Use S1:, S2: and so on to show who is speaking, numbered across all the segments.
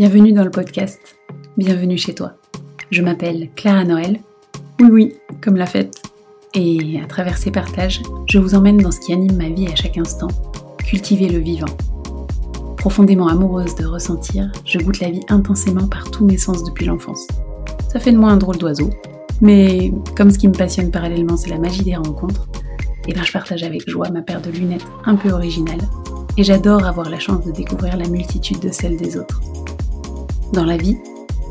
S1: Bienvenue dans le podcast. Bienvenue chez toi. Je m'appelle Clara Noël. Oui, oui, comme la fête. Et à travers ces partages, je vous emmène dans ce qui anime ma vie à chaque instant, cultiver le vivant. Profondément amoureuse de ressentir, je goûte la vie intensément par tous mes sens depuis l'enfance. Ça fait de moi un drôle d'oiseau, mais comme ce qui me passionne parallèlement c'est la magie des rencontres, et eh ben je partage avec joie ma paire de lunettes un peu originale, et j'adore avoir la chance de découvrir la multitude de celles des autres. Dans la vie,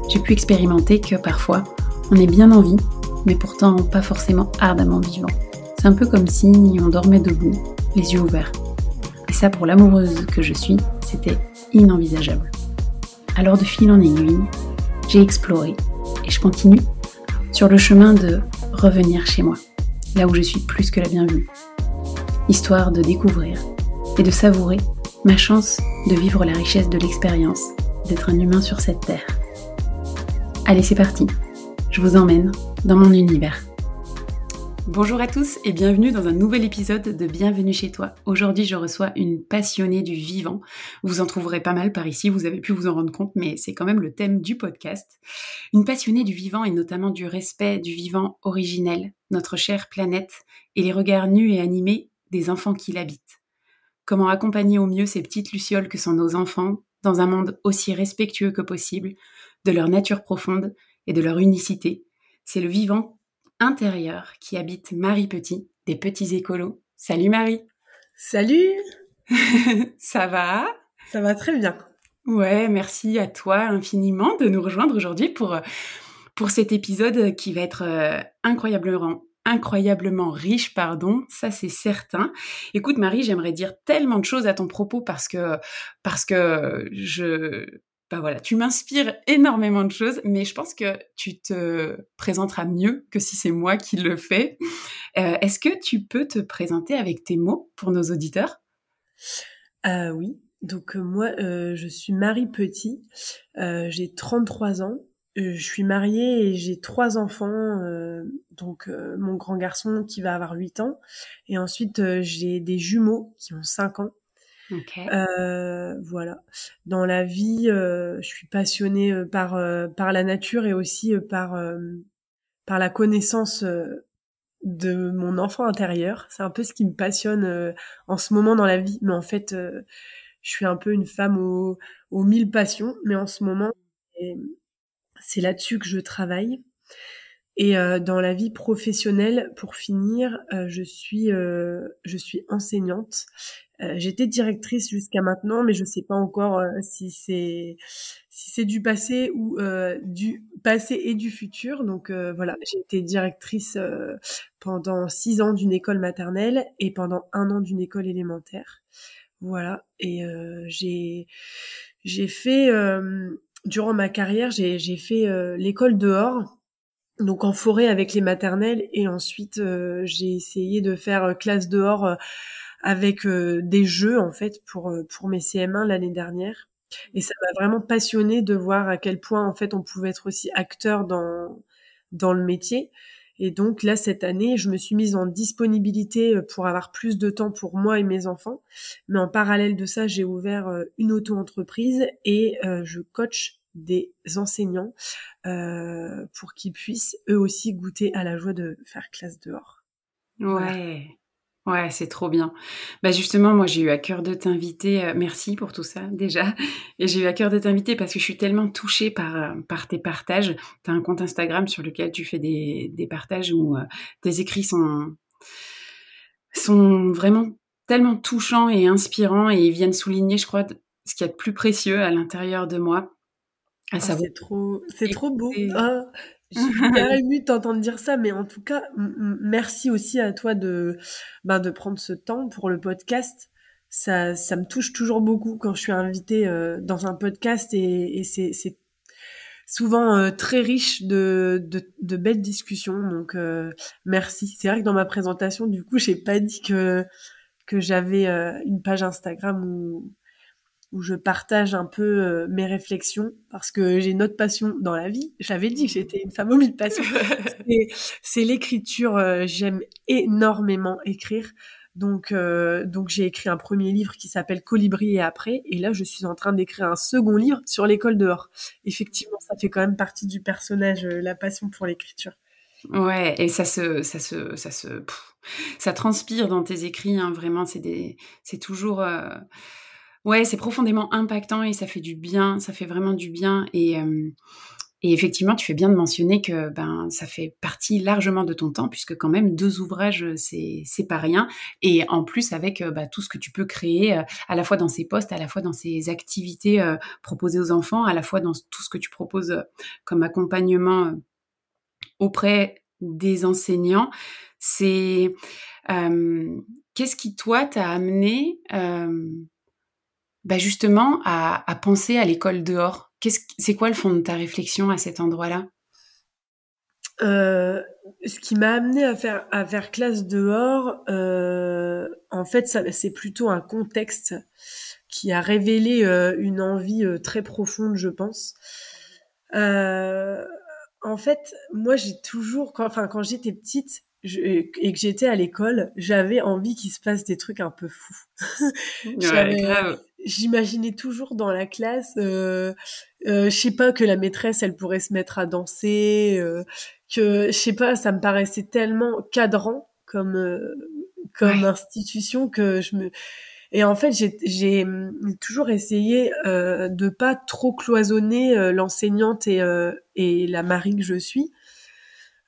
S1: j'ai pu expérimenter que parfois, on est bien en vie, mais pourtant pas forcément ardemment vivant. C'est un peu comme si on dormait debout, les yeux ouverts. Et ça, pour l'amoureuse que je suis, c'était inenvisageable. Alors de fil en aiguille, j'ai exploré et je continue sur le chemin de revenir chez moi, là où je suis plus que la bienvenue. Histoire de découvrir et de savourer ma chance de vivre la richesse de l'expérience d'être un humain sur cette terre. Allez, c'est parti. Je vous emmène dans mon univers. Bonjour à tous et bienvenue dans un nouvel épisode de Bienvenue chez toi. Aujourd'hui, je reçois une passionnée du vivant. Vous en trouverez pas mal par ici, vous avez pu vous en rendre compte, mais c'est quand même le thème du podcast. Une passionnée du vivant et notamment du respect du vivant originel, notre chère planète et les regards nus et animés des enfants qui l'habitent. Comment accompagner au mieux ces petites lucioles que sont nos enfants dans un monde aussi respectueux que possible de leur nature profonde et de leur unicité. C'est le vivant intérieur qui habite Marie Petit, des petits écolos. Salut Marie
S2: Salut
S1: Ça va?
S2: Ça va très bien.
S1: Ouais, merci à toi infiniment de nous rejoindre aujourd'hui pour, pour cet épisode qui va être euh, incroyablement incroyablement riche, pardon, ça c'est certain. Écoute Marie, j'aimerais dire tellement de choses à ton propos parce que parce que je bah voilà, tu m'inspires énormément de choses, mais je pense que tu te présenteras mieux que si c'est moi qui le fais. Euh, est-ce que tu peux te présenter avec tes mots pour nos auditeurs?
S2: Euh, Oui, donc euh, moi je suis Marie Petit, j'ai 33 ans, je suis mariée et j'ai trois enfants, euh, donc euh, mon grand garçon qui va avoir 8 ans, et ensuite euh, j'ai des jumeaux qui ont 5 ans. voilà. Dans la vie, je suis passionnée par par la nature et aussi par par la connaissance de mon enfant intérieur. C'est un peu ce qui me passionne en ce moment dans la vie. Mais en fait, je suis un peu une femme aux, aux mille passions. Mais en ce moment, c'est là-dessus que je travaille. Et euh, dans la vie professionnelle, pour finir, euh, je suis euh, je suis enseignante. J'étais directrice jusqu'à maintenant, mais je sais pas encore si c'est si c'est du passé ou du passé et du futur. Donc voilà, j'ai été directrice pendant six ans d'une école maternelle et pendant un an d'une école élémentaire. Voilà, et j'ai j'ai fait durant ma carrière, j'ai fait euh, l'école dehors, donc en forêt avec les maternelles, et ensuite euh, j'ai essayé de faire euh, classe dehors avec des jeux en fait pour mes CM1 l'année dernière. Et ça m'a vraiment passionné de voir à quel point en fait on pouvait être aussi acteur dans dans le métier. Et donc là, cette année, je me suis mise en disponibilité pour avoir plus de temps pour moi et mes enfants. Mais en parallèle de ça, j'ai ouvert une auto-entreprise et je coach des enseignants euh, pour qu'ils puissent eux aussi goûter à la joie de faire classe dehors.
S1: Ouais. Ouais, c'est trop bien. Bah justement, moi j'ai eu à cœur de t'inviter. Euh, merci pour tout ça déjà. Et j'ai eu à cœur de t'inviter parce que je suis tellement touchée par euh, par tes partages. Tu as un compte Instagram sur lequel tu fais des, des partages où tes écrits sont sont vraiment tellement touchants et inspirants et ils viennent souligner, je crois, ce qu'il y a de plus précieux à l'intérieur de moi.
S2: Ah, ça c'est trop, c'est trop beau. Ah, je suis bien émue de t'entendre dire ça, mais en tout cas, merci aussi à toi de, ben, de prendre ce temps pour le podcast. Ça, ça me touche toujours beaucoup quand je suis invitée euh, dans un podcast et, et c'est, c'est souvent euh, très riche de, de, de, belles discussions. Donc, euh, merci. C'est vrai que dans ma présentation, du coup, j'ai pas dit que que j'avais une page Instagram où où je partage un peu euh, mes réflexions parce que j'ai une autre passion dans la vie. J'avais dit que j'étais une femme aux mille passions. c'est l'écriture. Euh, j'aime énormément écrire. Donc, euh, donc j'ai écrit un premier livre qui s'appelle Colibri et après, et là je suis en train d'écrire un second livre sur l'école dehors. Effectivement, ça fait quand même partie du personnage, la passion pour l'écriture.
S1: Ouais, et ça se, ça se, ça se, ça transpire dans tes écrits. Hein, vraiment, c'est des, c'est toujours, ouais, c'est profondément impactant et ça fait du bien. Ça fait vraiment du bien et et effectivement, tu fais bien de mentionner que ben ça fait partie largement de ton temps, puisque quand même deux ouvrages, c'est c'est pas rien. Et en plus avec bah, tout ce que tu peux créer, euh, à la fois dans ces postes, à la fois dans ces activités euh, proposées aux enfants, à la fois dans tout ce que tu proposes euh, comme accompagnement auprès des enseignants. C'est qu'est-ce qui toi t'a amené bah justement à, à penser à l'école dehors c'est quoi le fond de ta réflexion à cet endroit-là?
S2: Euh, ce qui m'a amené à faire à faire classe dehors, euh, en fait, c'est plutôt un contexte qui a révélé euh, une envie très profonde, je pense. en fait, moi, j'ai toujours, quand, enfin, quand j'étais petite, et que j'étais à l'école, j'avais envie qu'il se passe des trucs un peu fous. J'imaginais toujours dans la classe, euh, euh, je sais pas que la maîtresse, elle pourrait se mettre à danser, euh, que je sais pas, ça me paraissait tellement cadrant comme euh, comme institution que je me et en fait j'ai hum, toujours essayé euh, de pas trop cloisonner euh, l'enseignante et et la Marie que je suis.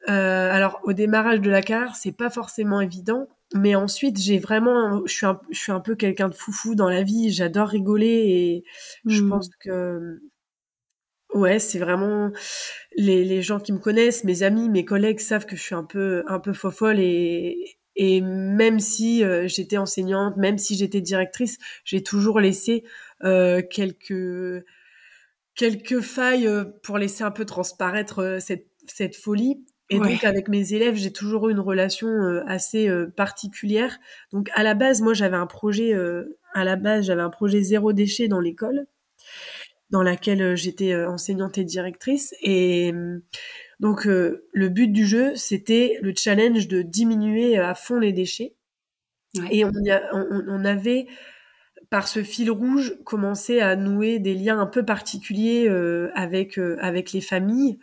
S2: Euh, alors au démarrage de la carrière, c'est pas forcément évident, mais ensuite j'ai vraiment, je suis un, je suis un peu quelqu'un de foufou dans la vie. J'adore rigoler et je hmm. pense que ouais, c'est vraiment les, les gens qui me connaissent, mes amis, mes collègues savent que je suis un peu un peu fofolle et et même si euh, j'étais enseignante, même si j'étais directrice, j'ai toujours laissé euh, quelques quelques failles euh, pour laisser un peu transparaître euh, cette cette folie et donc avec mes élèves, j'ai toujours eu une relation euh, assez euh, particulière. Donc à la base, moi j'avais un projet euh, à la base, j'avais un projet zéro déchet dans l'école dans laquelle j'étais enseignante et directrice et donc le but du jeu, c'était le challenge de diminuer à fond les déchets. Et on, on, on avait par ce fil rouge commencé à nouer des liens un peu particuliers avec avec les familles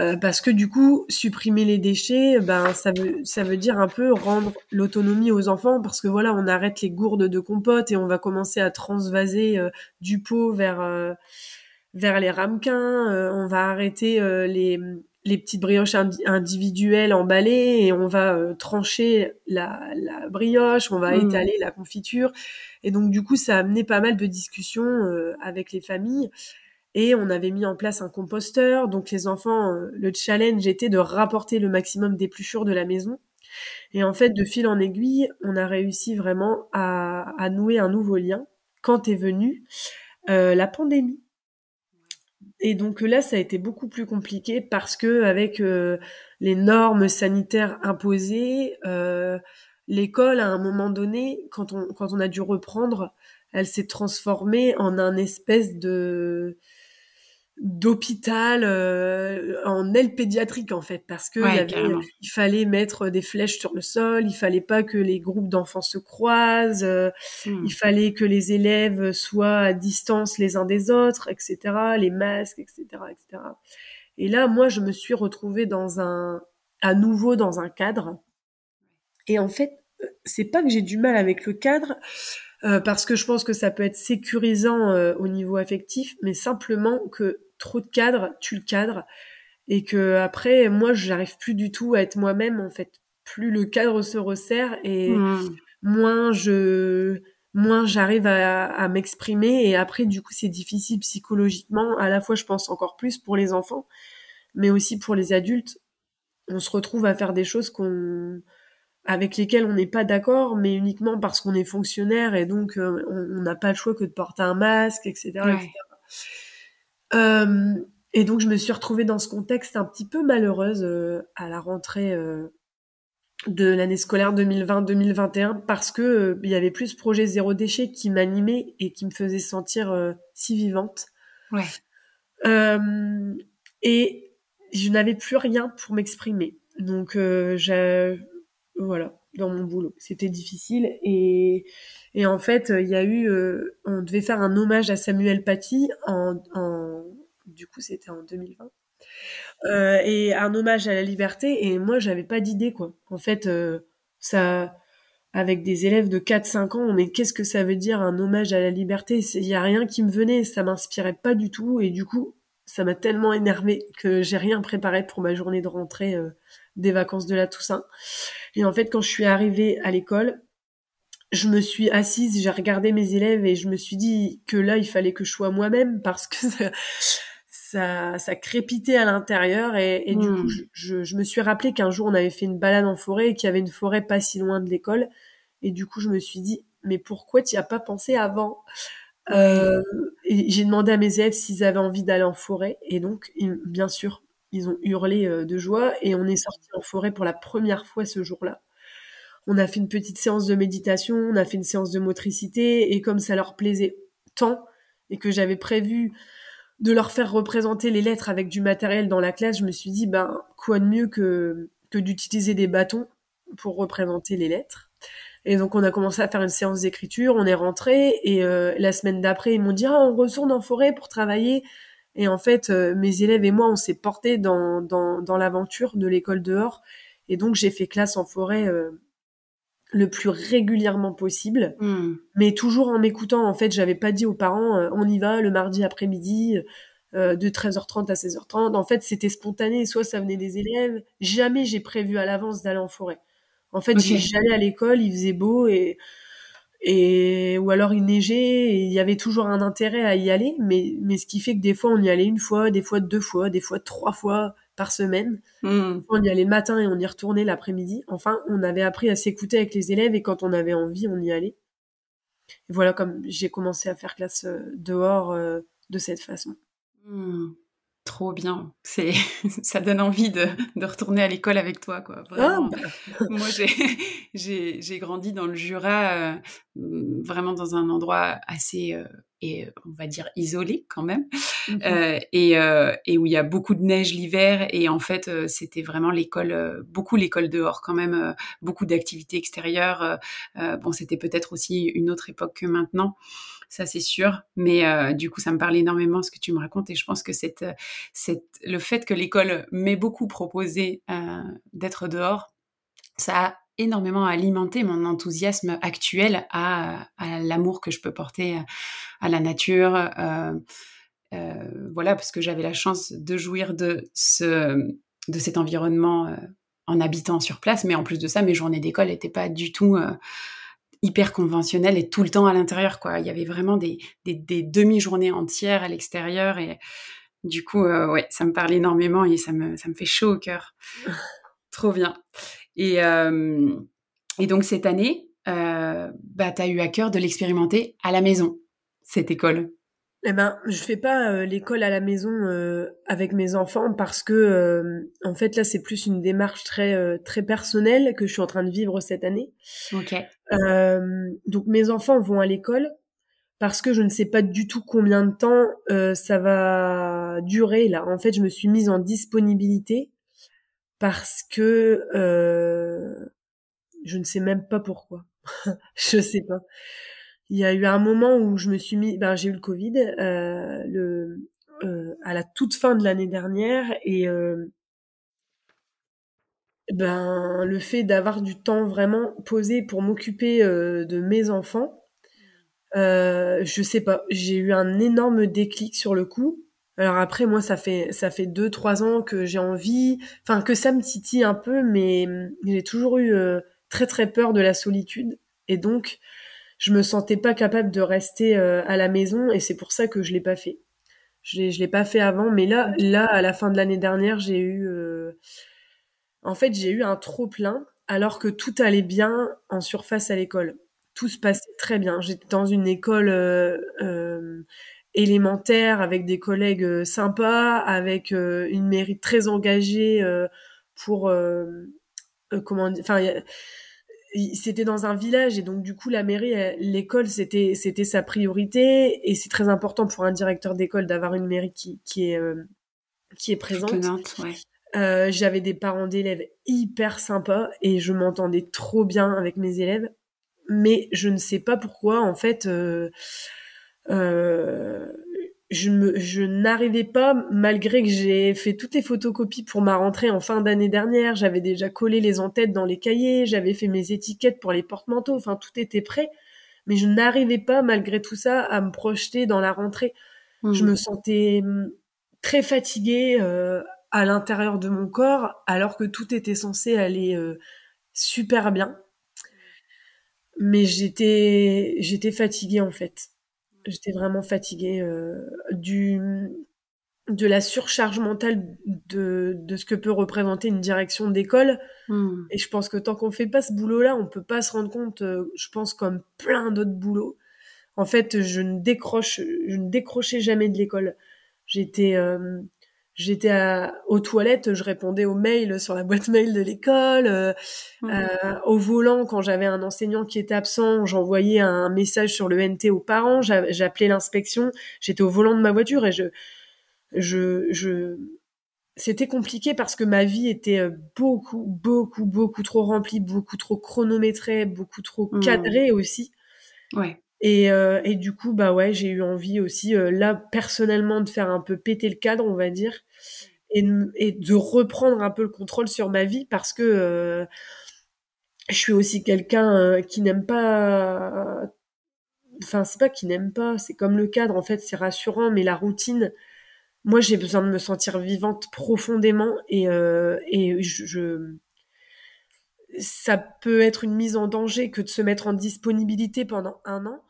S2: euh, parce que du coup, supprimer les déchets, ben ça veut ça veut dire un peu rendre l'autonomie aux enfants, parce que voilà, on arrête les gourdes de compote et on va commencer à transvaser euh, du pot vers euh, vers les ramequins. on va arrêter les les petites brioches individuelles emballées et on va trancher la, la, brioche, on va mmh. étaler la confiture. Et donc du coup, ça a amené pas mal de discussions avec les familles. Et on avait mis en place un composteur. Donc les enfants, euh, le challenge était de rapporter le maximum d'épluchures de la maison. Et en fait, de fil en aiguille, on a réussi vraiment à, à nouer un nouveau lien quand est venue euh, la pandémie. Et donc là, ça a été beaucoup plus compliqué parce que avec euh, les normes sanitaires imposées, euh, l'école, à un moment donné, quand on, quand on a dû reprendre, elle s'est transformée en un espèce de d'hôpital euh, en aile pédiatrique en fait parce que il, fallait mettre des flèches sur le sol, il fallait pas que les groupes d'enfants se croisent, euh, hmm. il fallait que les élèves soient à distance les uns des autres, etc. Les masques, etc., etc. Et là, moi, je me suis retrouvée dans un, à nouveau dans un cadre. Et en fait, euh, c'est pas que j'ai du mal avec le cadre, parce que je pense que ça peut être sécurisant au niveau affectif, mais simplement que trop de cadres, tu le cadre et que après moi j'arrive plus du tout à être moi-même en fait. Plus le cadre se resserre et mmh. moins je moins j'arrive à, m'exprimer et après du coup c'est difficile psychologiquement à la fois je pense encore plus pour les enfants mais aussi pour les adultes on se retrouve à faire des choses qu'on avec lesquelles on n'est pas d'accord mais uniquement parce qu'on est fonctionnaire et donc euh, on n'a pas le choix que de porter un masque etc, etc. Euh, et donc je me suis retrouvée dans ce contexte un petit peu malheureuse euh, à la rentrée euh, de l'année scolaire 2020-2021 parce que il y avait plus ce projet zéro déchet qui m'animait et qui me faisait sentir si vivante. Ouais. et je n'avais plus rien pour m'exprimer. Donc j'ai voilà, dans mon boulot. C'était difficile et, en fait, il y a eu, euh, on devait faire un hommage à Samuel Paty en, du coup, c'était en 2020. Euh, et un hommage à la liberté et moi j'avais pas d'idée quoi. En fait, euh, ça avec des élèves de 4-5 ans, mais qu'est-ce que ça veut dire un hommage à la liberté? Il y a rien qui me venait, ça m'inspirait pas du tout et du coup, ça m'a tellement énervé que j'ai rien préparé pour ma journée de rentrée des vacances de la Toussaint. Et en fait, quand je suis arrivée à l'école, je me suis assise, j'ai regardé mes élèves et je me suis dit que là, il fallait que je sois moi-même parce que ça, ça, ça crépitait à l'intérieur et, et du coup, hmm. je, je, me suis rappelé qu'un jour, on avait fait une balade en forêt et qu'il y avait une forêt pas si loin de l'école. Et du coup, je me suis dit, mais pourquoi tu n'y as pas pensé avant? Euh, J'ai demandé à mes élèves s'ils avaient envie d'aller en forêt. Et donc, bien sûr, ils ont hurlé euh, de joie et on est sorti en forêt pour la première fois ce jour-là. On a fait une petite séance de méditation, on a fait une séance de motricité et comme ça leur plaisait tant et que j'avais prévu de leur faire représenter les lettres avec du matériel dans la classe, je me suis dit, ben, quoi de mieux que, que d'utiliser des bâtons pour représenter les lettres. Et donc, on a commencé à faire une séance d'écriture, on est rentré, et euh, la semaine d'après, ils m'ont dit, ah, on retourne en forêt pour travailler. Et en fait, euh, mes élèves et moi, on s'est portés dans, dans, dans l'aventure de l'école dehors. Et donc, j'ai fait classe en forêt euh, le plus régulièrement possible, hmm. mais toujours en m'écoutant. En fait, j'avais pas dit aux parents, euh, on y va le mardi après-midi euh, de 13h30 à 16h30. En fait, c'était spontané. Soit ça venait des élèves. Jamais j'ai prévu à l'avance d'aller en forêt. En fait, j'allais à l'école, il faisait beau et et ou alors il neigeait et il y avait toujours un intérêt à y aller. Mais mais ce qui fait que des fois on y allait une fois, des fois deux fois, des fois trois fois par semaine. Hmm. On y allait le matin et on y retournait l'après-midi. Enfin, on avait appris à s'écouter avec les élèves et quand on avait envie, on y allait. Et voilà comme j'ai commencé à faire classe euh, dehors euh, de cette façon.
S1: Hmm. Trop bien. C'est, ça donne envie de, de retourner à l'école avec toi, quoi. Vraiment. Ah, bah. Moi, j'ai, j'ai, j'ai grandi dans le Jura, euh, vraiment dans un endroit assez, euh, et on va dire isolé quand même, mmh euh, et, euh, et, où il y a beaucoup de neige l'hiver. Et en fait, euh, c'était vraiment l'école, beaucoup l'école dehors quand même, beaucoup d'activités extérieures. bon, c'était peut-être aussi une autre époque que maintenant ça c'est sûr. Mais euh, du coup, ça me parle énormément ce que tu me racontes et je pense que cette, cette, le fait que l'école m'ait beaucoup proposé euh, d'être dehors, ça a énormément alimenté mon enthousiasme actuel à, à l'amour que je peux porter à, la nature. Euh, voilà, parce que j'avais la chance de jouir de, ce, de cet environnement en habitant sur place. Mais en plus de ça, mes journées d'école n'étaient pas du tout hyper conventionnel et tout le temps à l'intérieur, quoi. Il y avait vraiment des, des, demi-journées entières à l'extérieur et du coup, euh, ouais, ça me parle énormément et ça me, ça me fait chaud au cœur. Trop bien. Et, euh, et donc, cette année, euh, bah, tu as eu à cœur de l'expérimenter à la maison, cette école.
S2: Eh ben, je fais pas euh, l'école à la maison euh, avec mes enfants parce que euh, en fait là c'est plus une démarche très très personnelle que je suis en train de vivre cette année.
S1: Ok.
S2: donc mes enfants vont à l'école parce que je ne sais pas du tout combien de temps ça va durer là. En fait, je me suis mise en disponibilité parce que je ne sais même pas pourquoi. je sais pas il y a eu un moment où je me suis mis, ben j'ai eu le Covid, euh, le euh, à la toute fin de l'année dernière et euh, ben le fait d'avoir du temps vraiment posé pour m'occuper euh, de mes enfants, euh, je sais pas, j'ai eu un énorme déclic sur le coup. Alors après moi ça fait ça fait deux trois ans que j'ai envie, enfin que ça me titille un peu, mais j'ai toujours eu euh, très très peur de la solitude et donc je me sentais pas capable de rester euh, à la maison et c'est pour ça que je l'ai pas fait. Je l'ai, je l'ai pas fait avant, mais là, là, à la fin de l'année dernière, j'ai eu, euh, en fait, j'ai eu un trop plein alors que tout allait bien en surface à l'école. Tout se passait très bien. J'étais dans une école euh, élémentaire avec des collègues sympas, avec une mairie très engagée pour comment, enfin c'était dans un village et donc du coup la mairie l'école c'était c'était sa priorité et c'est très important pour un directeur d'école d'avoir une mairie qui qui est euh, qui est présente Euh, j'avais des parents d'élèves hyper sympas et je m'entendais trop bien avec mes élèves. Mais je ne sais pas pourquoi, en fait, euh, euh, je, me, je n'arrivais pas, malgré que j'ai fait toutes les photocopies pour ma rentrée en fin d'année dernière, j'avais déjà collé les en-têtes dans les cahiers, j'avais fait mes étiquettes pour les porte-manteaux, enfin tout était prêt, mais je n'arrivais pas, malgré tout ça, à me projeter dans la rentrée. Je mmh. me sentais hum, très fatiguée euh, à l'intérieur de mon corps, alors que tout était censé aller euh, super bien. Mais j'étais, j'étais fatiguée en fait. J'étais vraiment fatiguée euh, du, de la surcharge mentale de, de ce que peut représenter une direction d'école. Hmm. Et je pense que tant qu'on fait pas ce boulot-là, on peut pas se rendre compte, euh, je pense, comme plein d'autres boulots. En fait, je ne décroche, je ne décrochais jamais de l'école. J'étais, euh, j'étais aux toilettes, je répondais aux mails sur la boîte mail de l'école. Euh, mmh. euh, au volant, quand j'avais un enseignant qui était absent, j'envoyais un message sur le NT aux parents. J'appelais l'inspection. J'étais au volant de ma voiture et je, je, je, c'était compliqué parce que ma vie était euh, beaucoup, beaucoup, beaucoup trop remplie, beaucoup trop chronométrée, beaucoup trop mmh. cadrée aussi.
S1: Ouais.
S2: Et, euh, et, du coup, bah ouais, j'ai eu envie aussi, euh, là, personnellement, de faire un peu péter le cadre, on va dire, et, de reprendre un peu le contrôle sur ma vie parce que euh, je suis aussi quelqu'un qui n'aime pas. Enfin, c'est pas qui n'aime pas, c'est comme le cadre, en fait, c'est rassurant, mais la routine, moi, j'ai besoin de me sentir vivante profondément et, et je, je ça peut être une mise en danger que de se mettre en disponibilité pendant un an.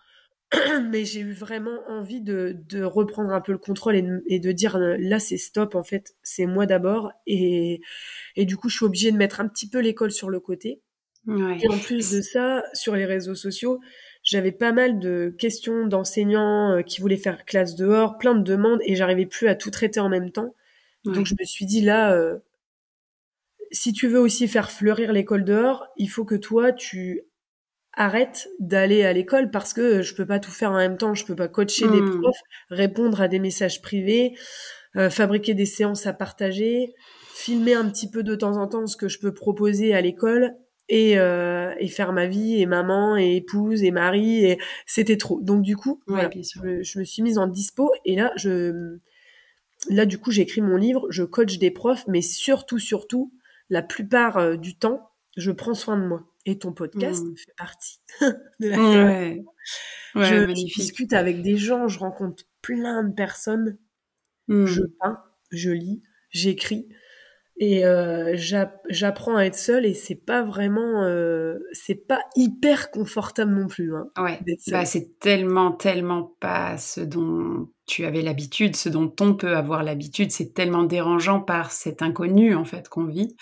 S2: mais j'ai eu vraiment envie de, de, reprendre un peu le contrôle et de, dire euh, là c'est stop en fait, c'est moi d'abord et, et du coup je suis obligée de mettre un petit peu l'école sur le côté.
S1: Ouais.
S2: Et en plus de ça, sur les réseaux sociaux, j'avais pas mal de questions d'enseignants euh, qui voulaient faire classe dehors, plein de demandes et j'arrivais plus à tout traiter en même temps. Donc je me suis dit là, euh, si tu veux aussi faire fleurir l'école dehors, il faut que toi tu arrête d'aller à l'école parce que je peux pas tout faire en même temps. Je peux pas coacher des hmm. profs, répondre à des messages privés, euh, fabriquer des séances à partager, filmer un petit peu de temps en temps ce que je peux proposer à l'école et, euh, et faire ma vie et maman et épouse et mari et c'était trop. Donc du coup, je, me suis mise en dispo et là je là du coup j'ai écrit mon livre, je coach des profs, mais surtout surtout la plupart euh, du temps je prends soin de moi. Et ton podcast mmh. fait partie de la
S1: ouais.
S2: ouais, je, discute avec des gens, je rencontre plein de personnes, mmh. je peins, je lis, j'écris. Et euh, j'apprends à être seule et c'est pas vraiment euh, c'est pas hyper confortable non plus hein,
S1: ouais. bah, c'est tellement tellement pas ce dont tu avais l'habitude ce dont on peut avoir l'habitude. C'est tellement dérangeant par cet inconnu en fait qu'on vit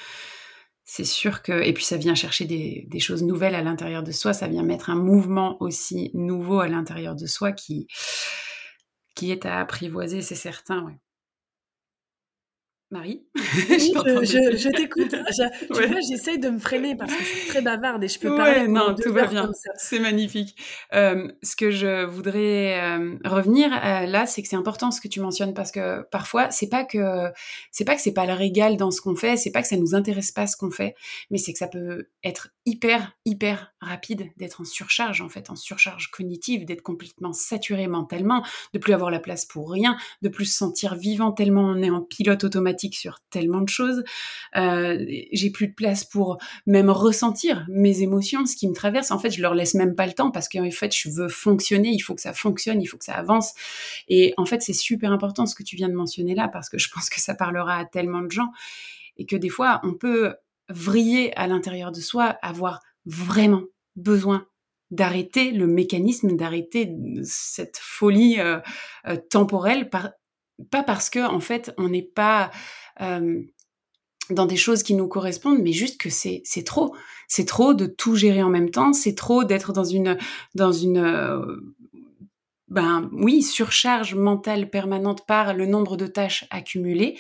S1: c'est sûr que et puis ça vient chercher des, choses nouvelles à l'intérieur de soi, ça vient mettre un mouvement aussi nouveau à l'intérieur de soi qui qui est à apprivoiser, c'est certain, ouais. Marie
S2: je, t'écoute. Tu vois, j'essaye de me freiner parce que je suis très bavarde et je peux pas.
S1: Non, tout va bien. C'est magnifique. Euh, ce que je voudrais euh, revenir euh, là, c'est que c'est important ce que tu mentionnes parce que parfois, c'est pas que c'est pas que c'est pas le régal dans ce qu'on fait, c'est pas que ça nous intéresse pas ce qu'on fait, mais c'est que ça peut être hyper hyper rapide d'être en surcharge en fait, en surcharge cognitive, d'être complètement saturé mentalement, de plus avoir la place pour rien, de plus se sentir vivant tellement on est en pilote automatique sur tellement de choses. Euh, j'ai plus de place pour même ressentir mes émotions, ce qui me traverse. En fait, je leur laisse même pas le temps parce qu'en fait, je veux fonctionner. Il faut que ça fonctionne, il faut que ça avance. Et en fait, c'est super important ce que tu viens de mentionner là parce que je pense que ça parlera à tellement de gens et que des fois, on peut vriller à l'intérieur de soi, avoir vraiment besoin d'arrêter le mécanisme, d'arrêter cette folie euh, euh, temporelle pas parce que en fait on n'est pas dans des choses qui nous correspondent, mais juste que c'est trop, c'est trop de tout gérer en même temps, c'est trop d'être dans une ben oui surcharge mentale permanente par le nombre de tâches accumulées.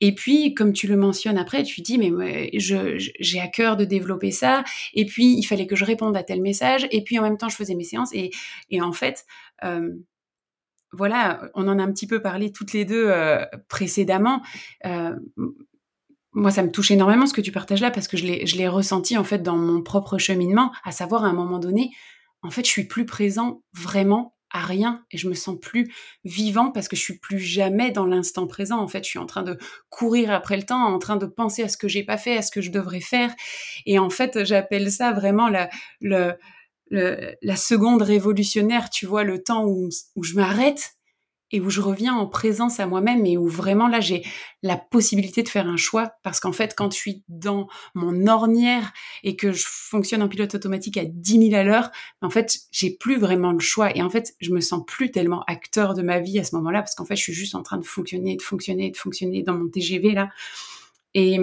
S1: Et puis, comme tu le mentionnes après, tu dis, mais j'ai à cœur de développer ça. Et puis, il fallait que je réponde à tel message. Et puis, en même temps, je faisais mes séances. Et, et en fait, voilà, on en a un petit peu parlé toutes les deux euh, précédemment. Euh, moi, ça me touche énormément ce que tu partages là parce que je l'ai ressenti en fait dans mon propre cheminement, à savoir à un moment donné, en fait, je suis plus présent vraiment à rien et je me sens plus vivant parce que je suis plus jamais dans l'instant présent. En fait, je suis en train de courir après le temps, en train de penser à ce que j'ai pas fait, à ce que je devrais faire. Et en fait, j'appelle ça vraiment la, la seconde révolutionnaire, tu vois, le temps où, où je m'arrête et où je reviens en présence à moi-même et où vraiment là j'ai la possibilité de faire un choix. Parce qu'en fait quand je suis dans mon ornière et que je fonctionne en pilote automatique à 10 000 à l'heure, en fait j'ai plus vraiment le choix. Et en fait je me sens plus tellement acteur de ma vie à ce moment-là parce qu'en fait je suis juste en train de fonctionner, de fonctionner, de fonctionner dans mon TGV là. Et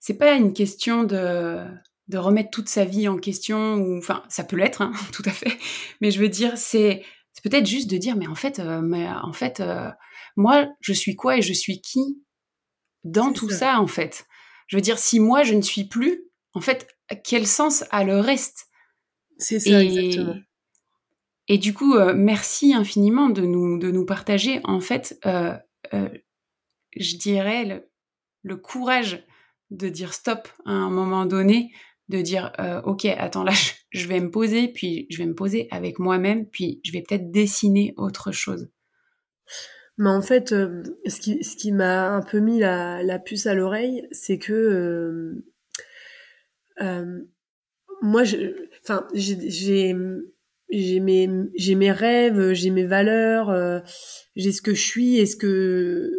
S1: c'est pas une question de de remettre toute sa vie en question ou enfin ça peut l'être hein, tout à fait. Mais je veux dire c'est c'est peut-être juste de dire, mais en fait, euh, mais en fait, euh, moi, je suis quoi et je suis qui dans tout ça. en fait? Je veux dire, si moi je ne suis plus, en fait, quel sens a le reste?
S2: C'est ça, exactement.
S1: Et du coup, euh, merci infiniment de nous, de nous partager, en fait, je dirais, le, le, courage de dire stop à un moment donné, de dire euh, ok attends là je vais me poser puis je vais me poser avec moi-même puis je vais peut-être dessiner autre chose.
S2: Mais en fait euh, ce qui ce qui m'a un peu mis la, la puce à l'oreille c'est que euh, moi enfin j'ai j'ai mes mes rêves j'ai mes valeurs j'ai ce que je suis et ce que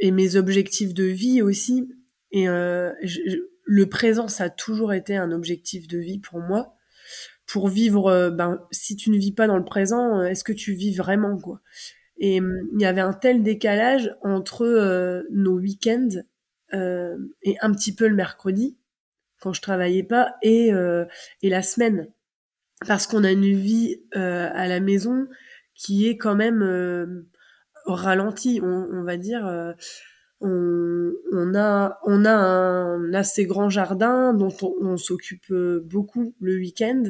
S2: et mes objectifs de vie aussi. Et je, le présent, ça a toujours été un objectif de vie pour moi. Pour vivre, euh, ben, si tu ne vis pas dans le présent, euh, est-ce que tu vis vraiment, quoi? Et hum, il y avait un tel décalage entre euh, nos week-ends et un petit peu le mercredi, quand je travaillais pas, et, et la semaine. Parce qu'on a une vie à la maison qui est quand même ralentie, on, on va dire on, a, on a un assez grand jardin dont on, s'occupe euh, beaucoup le week-end.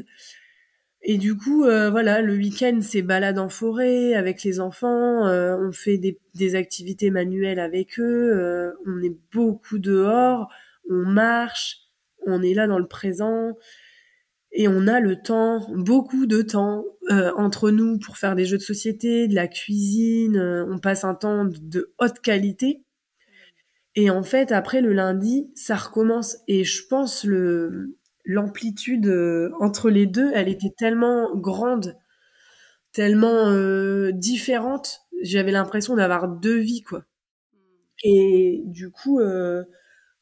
S2: Et du coup, euh, voilà, le week-end, c'est balade en forêt avec les enfants. Euh, on fait des, des, activités manuelles avec eux. on est beaucoup dehors. On marche. On est là dans le présent. Et on a le temps, beaucoup de temps entre nous pour faire des jeux de société, de la cuisine. on passe un temps de haute qualité. Et en fait, après le lundi, ça recommence. Et je pense le l'amplitude euh, entre les deux, elle était tellement grande, tellement euh, différente. J'avais l'impression d'avoir deux vies, quoi. Et du coup, euh,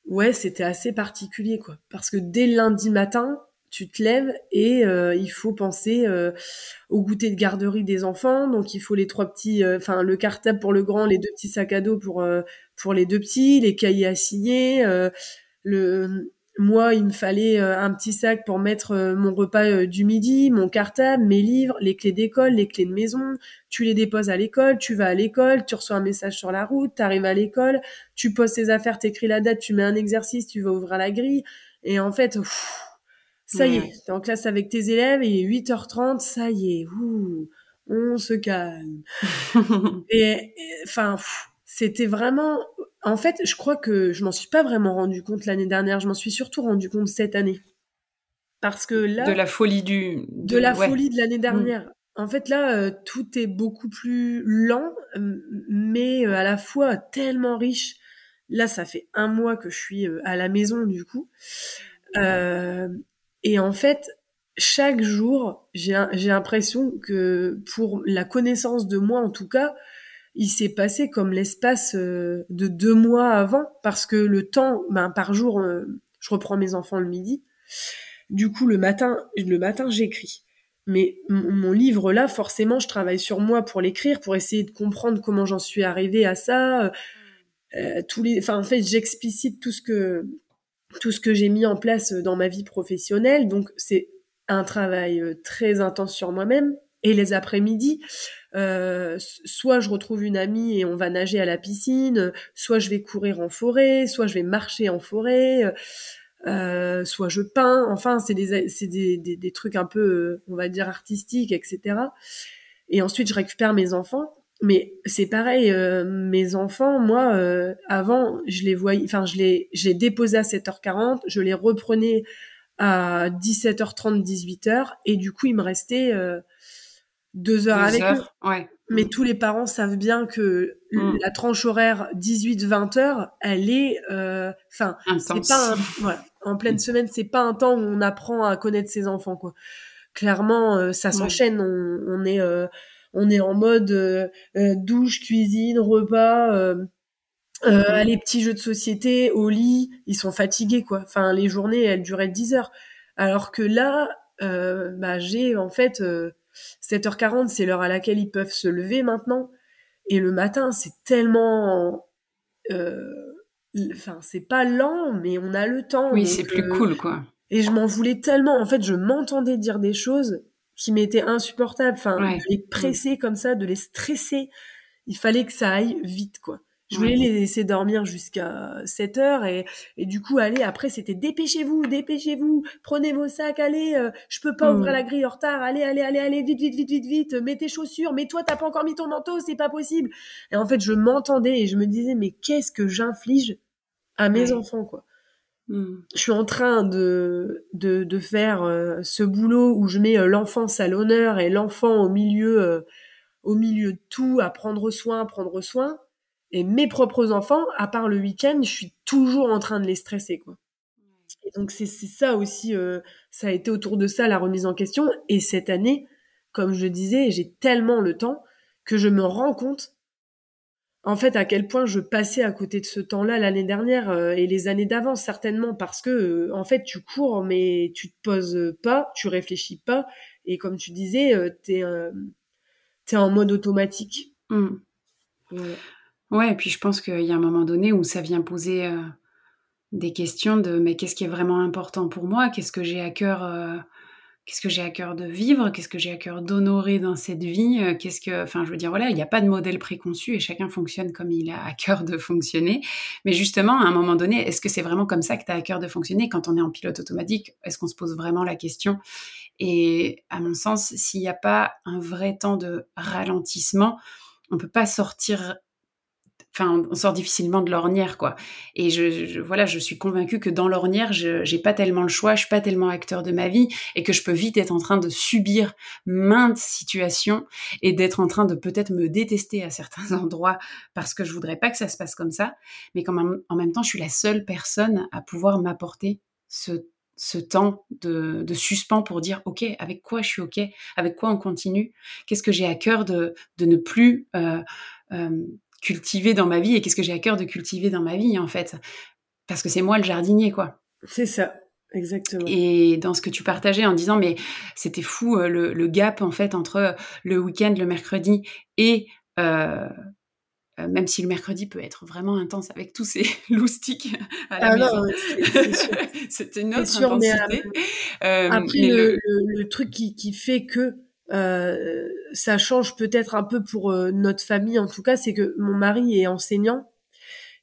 S2: ouais, c'était assez particulier, quoi. Parce que dès le lundi matin, tu te lèves et il faut penser au goûter de garderie des enfants. Donc il faut les trois petits, enfin le cartable pour le grand, les deux petits sacs à dos pour pour les deux petits, les cahiers à signer. Euh, le, moi, il me fallait euh, un petit sac pour mettre euh, mon repas du midi, mon cartable, mes livres, les clés d'école, les clés de maison. Tu les déposes à l'école, tu vas à l'école, tu reçois un message sur la route, tu arrives à l'école, tu poses tes affaires, t'écris la date, tu mets un exercice, tu vas ouvrir la grille. Et en fait, ça y est, t'es en classe avec tes élèves, il est 8h30, ça y est, on se calme. et enfin, c'était vraiment. En fait, je crois que je m'en suis pas vraiment rendu compte l'année dernière. Je m'en suis surtout rendu compte cette année. Parce que là.
S1: De la folie du.
S2: De, la folie de l'année mm. dernière. En fait, là, euh, tout est beaucoup plus lent, mais euh, à la fois tellement riche. Là, ça fait un mois que je suis euh, à la maison, du coup. et en fait, chaque jour, j'ai l'impression que pour la connaissance de moi, en tout cas, il s'est passé comme l'espace euh, de deux mois avant, parce que le temps, ben, par jour, euh, je reprends mes enfants le midi. Du coup, le matin, le matin, j'écris. Mais mon livre là, forcément, je travaille sur moi pour l'écrire, pour essayer de comprendre comment j'en suis arrivée à ça. Euh, les, enfin, en fait, j'explicite tout ce que tout ce que j'ai mis en place dans ma vie professionnelle. Donc, c'est un travail très intense sur moi-même. Et les après-midi, euh, soit je retrouve une amie et on va nager à la piscine, soit je vais courir en forêt, soit je vais marcher en forêt, euh, soit je peins. Enfin, c'est des, des, des, des, trucs un peu, on va dire, artistiques, etc. Et ensuite, je récupère mes enfants. mais c'est pareil, euh, mes enfants, moi, euh, avant, je les voyais, enfin, je les, j'ai déposé à 7h40, je les reprenais à 17h30, 18h, et du coup, il me restait euh, deux heures avec eux.
S1: Ouais.
S2: Mais mm. tous les parents savent bien que mm. la tranche horaire 18-20 heures, elle est, enfin, c'est pas, un, voilà, en pleine semaine, c'est pas un temps où on apprend à connaître ses enfants, quoi. Clairement, ça s'enchaîne. On, on, est on est en mode euh, euh, douche, cuisine, repas. Euh, euh, les petits jeux de société, au lit, ils sont fatigués quoi. Enfin, les journées, elles duraient 10 heures. Alors que là, bah, j'ai en fait 7h40, c'est l'heure à laquelle ils peuvent se lever maintenant. Et le matin, c'est tellement, enfin, c'est pas lent, mais on a le temps.
S1: Oui, c'est plus cool quoi.
S2: Et je m'en voulais tellement. En fait, je m'entendais dire des choses qui m'étaient insupportables. Enfin, de les presser comme ça, de les stresser. Il fallait que ça aille vite, quoi. Je voulais les laisser dormir jusqu'à 7 heures et, et du coup, allez, après, c'était dépêchez-vous, dépêchez-vous, prenez vos sacs, allez, euh, je peux pas ouvrir mm. la grille en retard, allez, allez, allez, allez, vite, vite, vite, vite, vite, mets tes chaussures, mais toi, t'as pas encore mis ton manteau, c'est pas possible. Et en fait, je m'entendais et je me disais, mais qu'est-ce que j'inflige à mes enfants, quoi. Hmm. Je suis en train de, de, de faire euh, ce boulot où je mets euh, l'enfance à l'honneur et l'enfant au milieu, euh, au milieu de tout, à prendre soin, prendre soin. Et mes propres enfants, à part le week-end, je suis toujours en train de les stresser, quoi. Et donc c'est ça aussi, ça a été autour de ça la remise en question. Et cette année, comme je disais, j'ai tellement le temps que je me rends compte en fait à quel point je passais à côté de ce temps-là l'année dernière euh, et les années d'avant certainement parce que euh, en fait tu cours mais tu te poses pas, tu réfléchis pas et comme tu disais euh, tu es, en mode automatique.
S1: Mmh. Ouais. et puis je pense qu'il y a un moment donné où ça vient poser des questions de mais qu'est-ce qui est vraiment important pour moi, qu'est-ce que j'ai à cœur qu'est-ce que j'ai à cœur de vivre, qu'est-ce que j'ai à cœur d'honorer dans cette vie, euh, qu'est-ce que, enfin, je veux dire, voilà, il n'y a pas de modèle préconçu et chacun fonctionne comme il a à cœur de fonctionner. Mais justement, à un moment donné, est-ce que c'est vraiment comme ça que tu as à cœur de fonctionner quand on est en pilote automatique? Est-ce qu'on se pose vraiment la question? Et à mon sens, s'il n'y a pas un vrai temps de ralentissement, on peut pas sortir enfin, on sort difficilement de l'ornière, quoi. Et je, voilà, je suis convaincue que dans l'ornière, je j'ai pas tellement le choix, je suis pas tellement acteur de ma vie, et que je peux vite être en train de subir maintes situations et d'être en train de peut-être me détester à certains endroits parce que je voudrais pas que ça se passe comme ça, mais quand même, en même temps, je suis la seule personne à pouvoir m'apporter ce ce temps de, de, suspens pour dire ok avec quoi je suis ok? Avec quoi on continue? Qu'est-ce que j'ai à cœur de, de ne plus euh, euh, cultiver dans ma vie et qu'est-ce que j'ai à cœur de cultiver dans ma vie en fait parce que c'est moi le jardinier quoi
S2: c'est ça exactement
S1: et dans ce que tu partageais en disant mais c'était fou euh, le, gap en fait entre le week-end le mercredi et euh, euh, même si le mercredi peut être vraiment intense avec tous ces loustiques à la ah maison. Une autre intensité.
S2: après, le, le, truc qui, qui fait que euh, ça change peut-être un peu pour euh, notre famille en tout cas, c'est que mon mari est enseignant,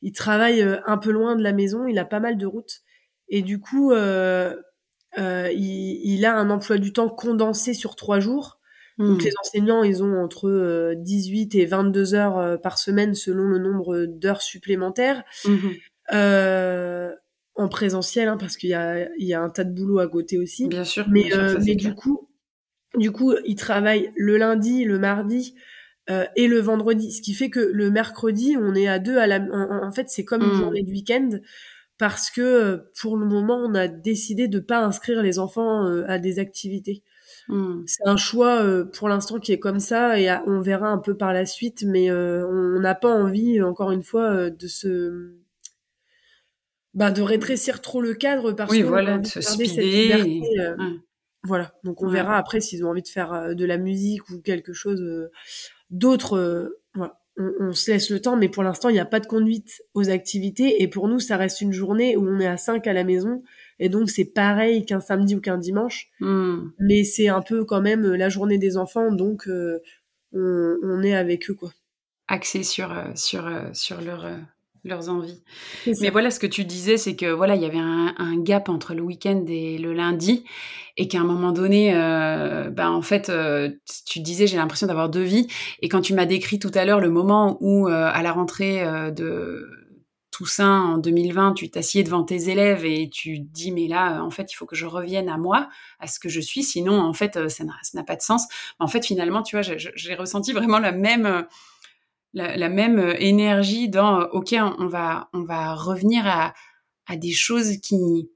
S2: il travaille euh, un peu loin de la maison, il a pas mal de routes et du coup il, il, a un emploi du temps condensé sur trois jours. Donc hmm. les enseignants, ils ont entre 18 et 22 heures par semaine selon le nombre d'heures supplémentaires. Mmh. en présentiel, hein, parce qu'il y a, il y a un tas de boulot à côté aussi.
S1: Bien sûr.
S2: Mais, mais du coup, du coup, il travaille le lundi, le mardi euh, et le vendredi, ce qui fait que le mercredi, on est à deux à la. En, fait, c'est comme une hmm. journée de week-end parce que euh, pour le moment, on a décidé de pas inscrire les enfants euh, à des activités. Hmm. C'est un choix pour l'instant qui est comme ça et on verra un peu par la suite, mais on n'a pas envie, encore une fois, de se bah, de rétrécir trop le cadre parce
S1: oui,
S2: que
S1: voilà, de se speeder.
S2: Voilà, donc on verra après s'ils ont envie de faire euh, de la musique ou quelque chose euh, d'autre. Euh, voilà. On, se laisse le temps, mais pour l'instant, il n'y a pas de conduite aux activités. Et pour nous, ça reste une journée où on est à 5 à la maison. Et donc, c'est pareil qu'un samedi ou qu'un dimanche. Hmm. Mais c'est un peu quand même la journée des enfants, donc on, est avec eux, quoi.
S1: Axé sur, sur, sur leur leurs envies. Mais voilà, ce que tu disais, c'est que voilà, il y avait un, gap entre le week-end et le lundi, et qu'à un moment donné, euh, ben en fait, euh, tu disais, j'ai l'impression d'avoir deux vies. Et quand tu m'as décrit tout à l'heure le moment où, euh, à la rentrée de Toussaint en 2020, tu t'assieds devant tes élèves et tu dis, mais là, en fait, il faut que je revienne à moi, à ce que je suis, sinon, en fait, ça n'a pas de sens. En fait, finalement, tu vois, j'ai ressenti vraiment la même la, même euh, énergie dans euh, ok on va on va revenir à, à des choses qui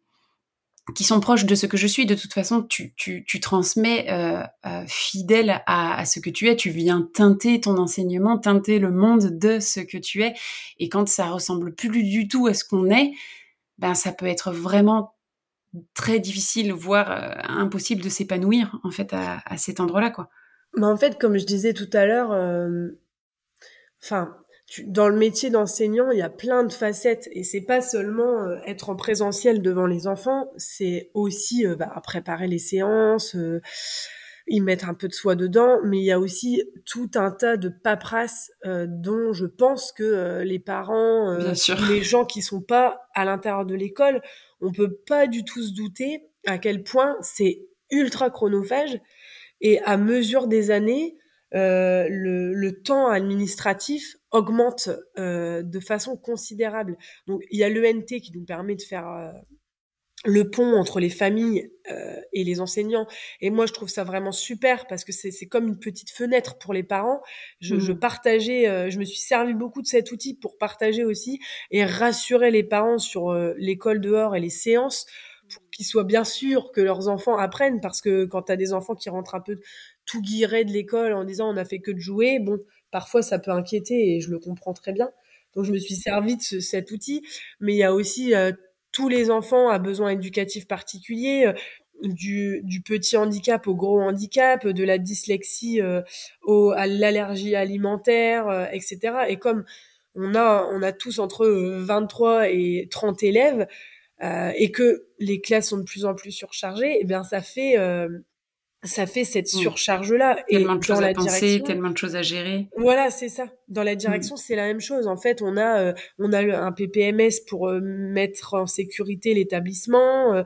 S1: qui sont proches de ce que je suis. De toute façon, tu, tu, transmets euh, fidèle à, à, ce que tu es. Tu viens teinter ton enseignement, teinter le monde de ce que tu es. Et quand ça ressemble plus du tout à ce qu'on est, ben ça peut être vraiment très difficile, voire impossible de s'épanouir en fait à, à cet endroit-là, quoi.
S2: Mais en fait, comme je disais tout à l'heure, enfin, dans le métier d'enseignant, il y a plein de facettes et c'est pas seulement euh, être en présentiel devant les enfants, c'est aussi euh, bah, préparer les séances, euh, y mettre un peu de soi dedans, mais il y a aussi tout un tas de paperasses dont je pense que les parents, les gens qui sont pas à l'intérieur de l'école, on peut pas du tout se douter à quel point c'est ultra chronophage et à mesure des années, euh, le, le, temps administratif augmente euh, de façon considérable. Donc il y a l'ENT qui nous permet de faire euh, le pont entre les familles et les enseignants. Et moi, je trouve ça vraiment super parce que c'est comme une petite fenêtre pour les parents. Je, mmh. je partageais, je me suis servi beaucoup de cet outil pour partager aussi et rassurer les parents sur l'école dehors et les séances pour qu'ils soient bien sûrs que leurs enfants apprennent parce que quand tu as des enfants qui rentrent un peu tout guiré de l'école en disant on a fait que de jouer, bon, parfois ça peut inquiéter et je le comprends très bien. Donc je me suis servi de cet outil, mais il y a aussi euh, tous les enfants à besoins éducatifs particuliers, euh, du, du, petit handicap au gros handicap, de la dyslexie euh, au, à l'allergie alimentaire, etc. Et comme on a, on a tous entre 23 et 30 élèves, et que les classes sont de plus en plus surchargées, et eh bien ça fait ça fait cette mmh. surcharge-là.
S1: Et tellement de choses à penser, tellement de choses à gérer.
S2: Voilà, c'est ça. Dans la direction, mmh. c'est la même chose. En fait, on a, euh, on a un PPMS pour euh, mettre en sécurité l'établissement. Euh,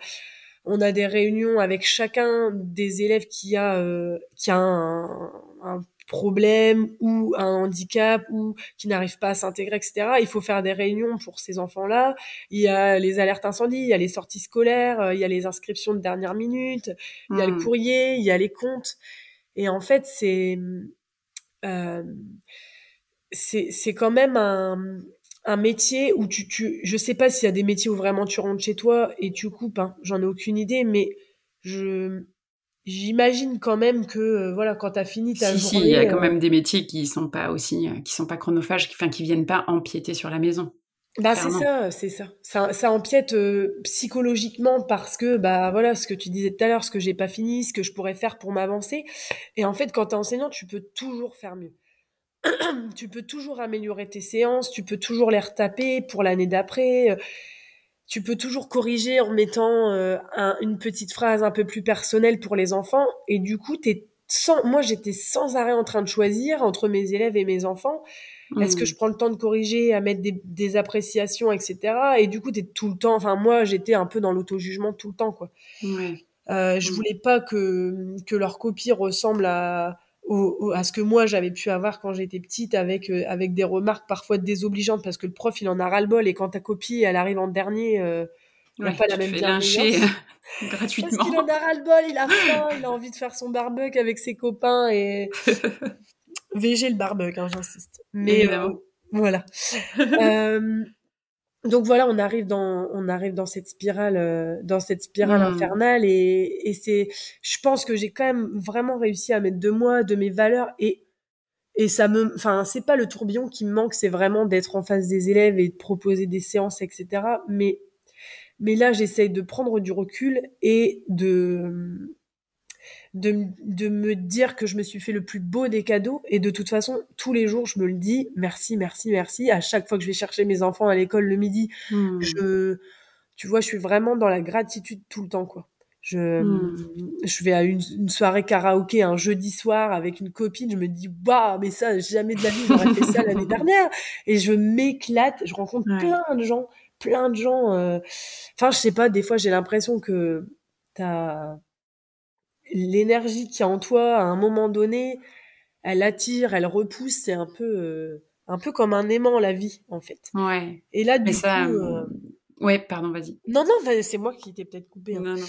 S2: on a des réunions avec chacun des élèves qui a, qui a un, un, problème ou un handicap ou qui n'arrive pas à s'intégrer, etc. Il faut faire des réunions pour ces enfants-là. Il y a les alertes incendies, il y a les sorties scolaires, euh, il y a les inscriptions de dernière minute, il y a le hmm. courrier, il y a les comptes. Et en fait, c'est euh, c'est quand même un, un métier où tu, tu je sais pas s'il y a des métiers où vraiment tu rentres chez toi et tu coupes, hein, j'en ai aucune idée, mais je J'imagine quand même que euh, voilà quand t'as fini ta
S1: si,
S2: journée.
S1: Si, il y a quand euh, même des métiers qui sont pas aussi, euh, qui sont pas chronophages, qui, enfin qui viennent pas empiéter sur la maison.
S2: Bah c'est ça, c'est ça. Ça, ça empiète psychologiquement parce que bah voilà ce que tu disais tout à l'heure, ce que j'ai pas fini, ce que je pourrais faire pour m'avancer. Et en fait, quand t'es enseignant, tu peux toujours faire mieux. tu peux toujours améliorer tes séances, tu peux toujours les retaper pour l'année d'après tu peux toujours corriger en mettant euh, une petite phrase un peu plus personnelle pour les enfants. Et du coup, t'es sans, moi, j'étais sans arrêt en train de choisir entre mes élèves et mes enfants. Est-ce que mmh. je prends le temps de corriger, à mettre des, des appréciations, etc. Et du coup, t'es tout le temps. Enfin, moi, j'étais un peu dans l'auto-jugement tout le temps, quoi. Euh, je mmh. voulais pas que que leur copie ressemble à à ce que moi j'avais pu avoir quand j'étais petite avec euh, avec des remarques parfois désobligeantes parce que le prof il en a ras le bol et quand ta copie elle arrive en dernier euh,
S1: il n'a pas la même lyncher gratuitement.
S2: parce qu'il en a ras le bol il a faim il a envie de faire son barbecue avec ses copains et VG le barbecue hein, j'insiste. Mais euh, voilà. Euh, donc voilà, on arrive dans on arrive dans cette spirale euh, dans cette spirale mmh. infernale et, et c'est je pense que j'ai quand même vraiment réussi à mettre de moi, de mes valeurs et et ça me enfin c'est pas le tourbillon qui me manque, c'est vraiment d'être en face des élèves et de proposer des séances etc. Mais mais là j'essaye de prendre du recul et de de, de me dire que je me suis fait le plus beau des cadeaux. Et de toute façon, tous les jours, je me le dis, merci, merci, merci. À chaque fois que je vais chercher mes enfants à l'école le midi, hmm. je, tu vois, je suis vraiment dans la gratitude tout le temps, quoi. Je, mmh. je vais à une, soirée karaoké un jeudi soir avec une copine, je me dis, waouh, mais ça, jamais de la vie, j'aurais fait ça l'année dernière. Et je m'éclate, je rencontre plein de gens, plein de gens. Euh, enfin, je sais pas, des fois, j'ai l'impression que t'as l'énergie qui est en toi à un moment donné, elle attire, elle repousse, c'est un peu, euh, un peu comme un aimant la vie en fait.
S1: Ouais.
S2: Et là, du coup,
S1: euh, Ouais, pardon, vas-y.
S2: Non, non, c'est moi qui t'ai peut-être coupé.
S1: Hein. Non, non.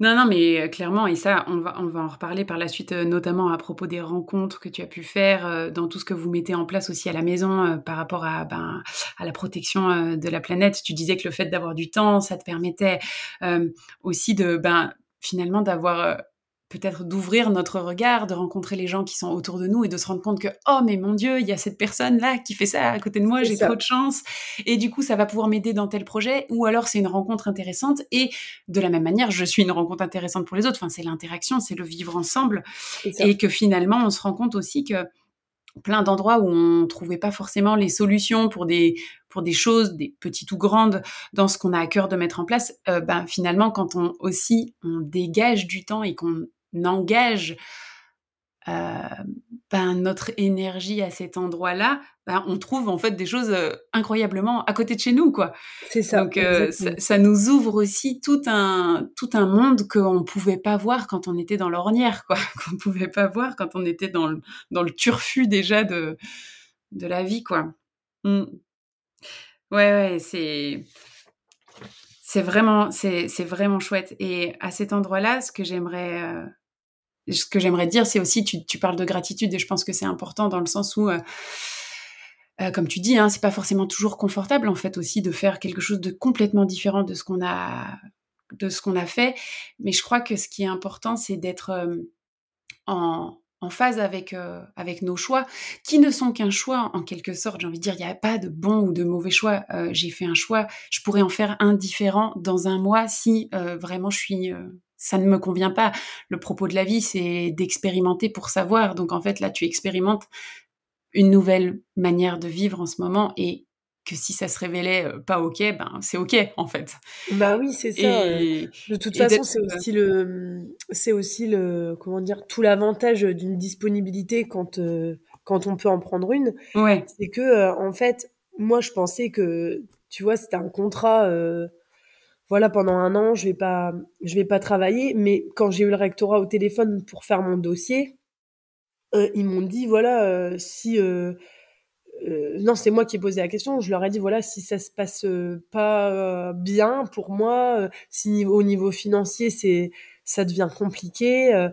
S1: Non, non, mais euh, clairement, et ça, on va, on va en reparler par la suite, notamment à propos des rencontres que tu as pu faire, dans tout ce que vous mettez en place aussi à la maison par rapport à, ben, à la protection de la planète. Tu disais que le fait d'avoir du temps, ça te permettait aussi de, ben, finalement, d'avoir peut-être d'ouvrir notre regard, de rencontrer les gens qui sont autour de nous et de se rendre compte que oh mais mon dieu, il y a cette personne là qui fait ça à côté de moi, j'ai trop de chance. Et du coup ça va pouvoir m'aider dans tel projet ou alors c'est une rencontre intéressante et de la même manière, je suis une rencontre intéressante pour les autres, enfin c'est l'interaction, c'est le vivre ensemble et que finalement on se rend compte aussi que plein d'endroits où on trouvait pas forcément les solutions pour des pour des choses, des petites ou grandes, dans ce qu'on a à cœur de mettre en place. Euh, ben finalement, quand on aussi on dégage du temps et qu'on engage ben, notre énergie à cet endroit-là, ben, on trouve en fait des choses euh, incroyablement à côté de chez nous, quoi.
S2: C'est ça.
S1: Donc euh, ça, nous ouvre aussi tout un tout un monde qu'on pouvait pas voir quand on était dans l'ornière, quoi. Qu'on pouvait pas voir quand on était dans le dans le turfu déjà de de la vie, quoi. Mmh. Ouais, ouais, c'est c'est vraiment c'est c'est vraiment chouette. Et à cet endroit-là, ce que j'aimerais ce que j'aimerais dire, c'est aussi, tu, tu, parles de gratitude et je pense que c'est important dans le sens où, euh, euh, comme tu dis, hein, c'est pas forcément toujours confortable en fait aussi de faire quelque chose de complètement différent de ce qu'on a de ce qu'on a fait. Mais je crois que ce qui est important, c'est d'être euh, en, en phase avec avec nos choix, qui ne sont qu'un choix en quelque sorte. J'ai envie de dire, il n'y a pas de bon ou de mauvais choix. J'ai fait un choix, je pourrais en faire un différent dans un mois si vraiment je suis ça ne me convient pas. Le propos de la vie, c'est d'expérimenter pour savoir. Donc en fait, là, tu expérimentes une nouvelle manière de vivre en ce moment et que si ça se révélait euh, pas ok, ben c'est ok en fait.
S2: Bah oui, c'est ça. de toute façon, c'est aussi le, c'est aussi le, comment dire, tout l'avantage d'une disponibilité quand euh, quand on peut en prendre une.
S1: Ouais.
S2: C'est que euh, en fait, moi je pensais que, tu vois, c'était un contrat voilà, pendant un an, je vais pas, je vais pas travailler. Mais quand j'ai eu le rectorat au téléphone pour faire mon dossier, euh, ils m'ont dit, voilà, euh, si, euh, non, c'est moi qui ai posé la question. Je leur ai dit, voilà, si ça se passe pas bien pour moi, si au niveau financier, c'est, ça devient compliqué.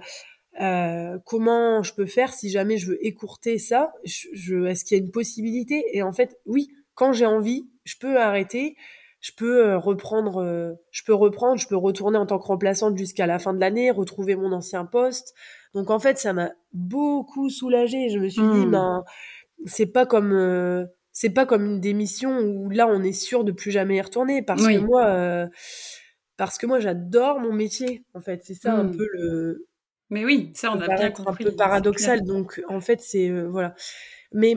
S2: comment je peux faire si jamais je veux écourter ça? Est-ce qu'il y a une possibilité? Et en fait, oui, quand j'ai envie, je peux arrêter je peux euh, reprendre, euh, je peux reprendre, je peux retourner en tant que remplaçante jusqu'à la fin de l'année, retrouver mon ancien poste. Donc en fait, ça m'a beaucoup soulagée. Je me suis dit, mmh. ben, c'est pas comme, euh, c'est pas comme une démission où là, on est sûr de plus jamais y retourner parce que moi, parce que moi, j'adore mon métier. En fait, c'est ça un mmh. peu le.
S1: Mais oui, ça, on a bien compris.
S2: Un peu paradoxal. Donc en fait, c'est voilà. Mais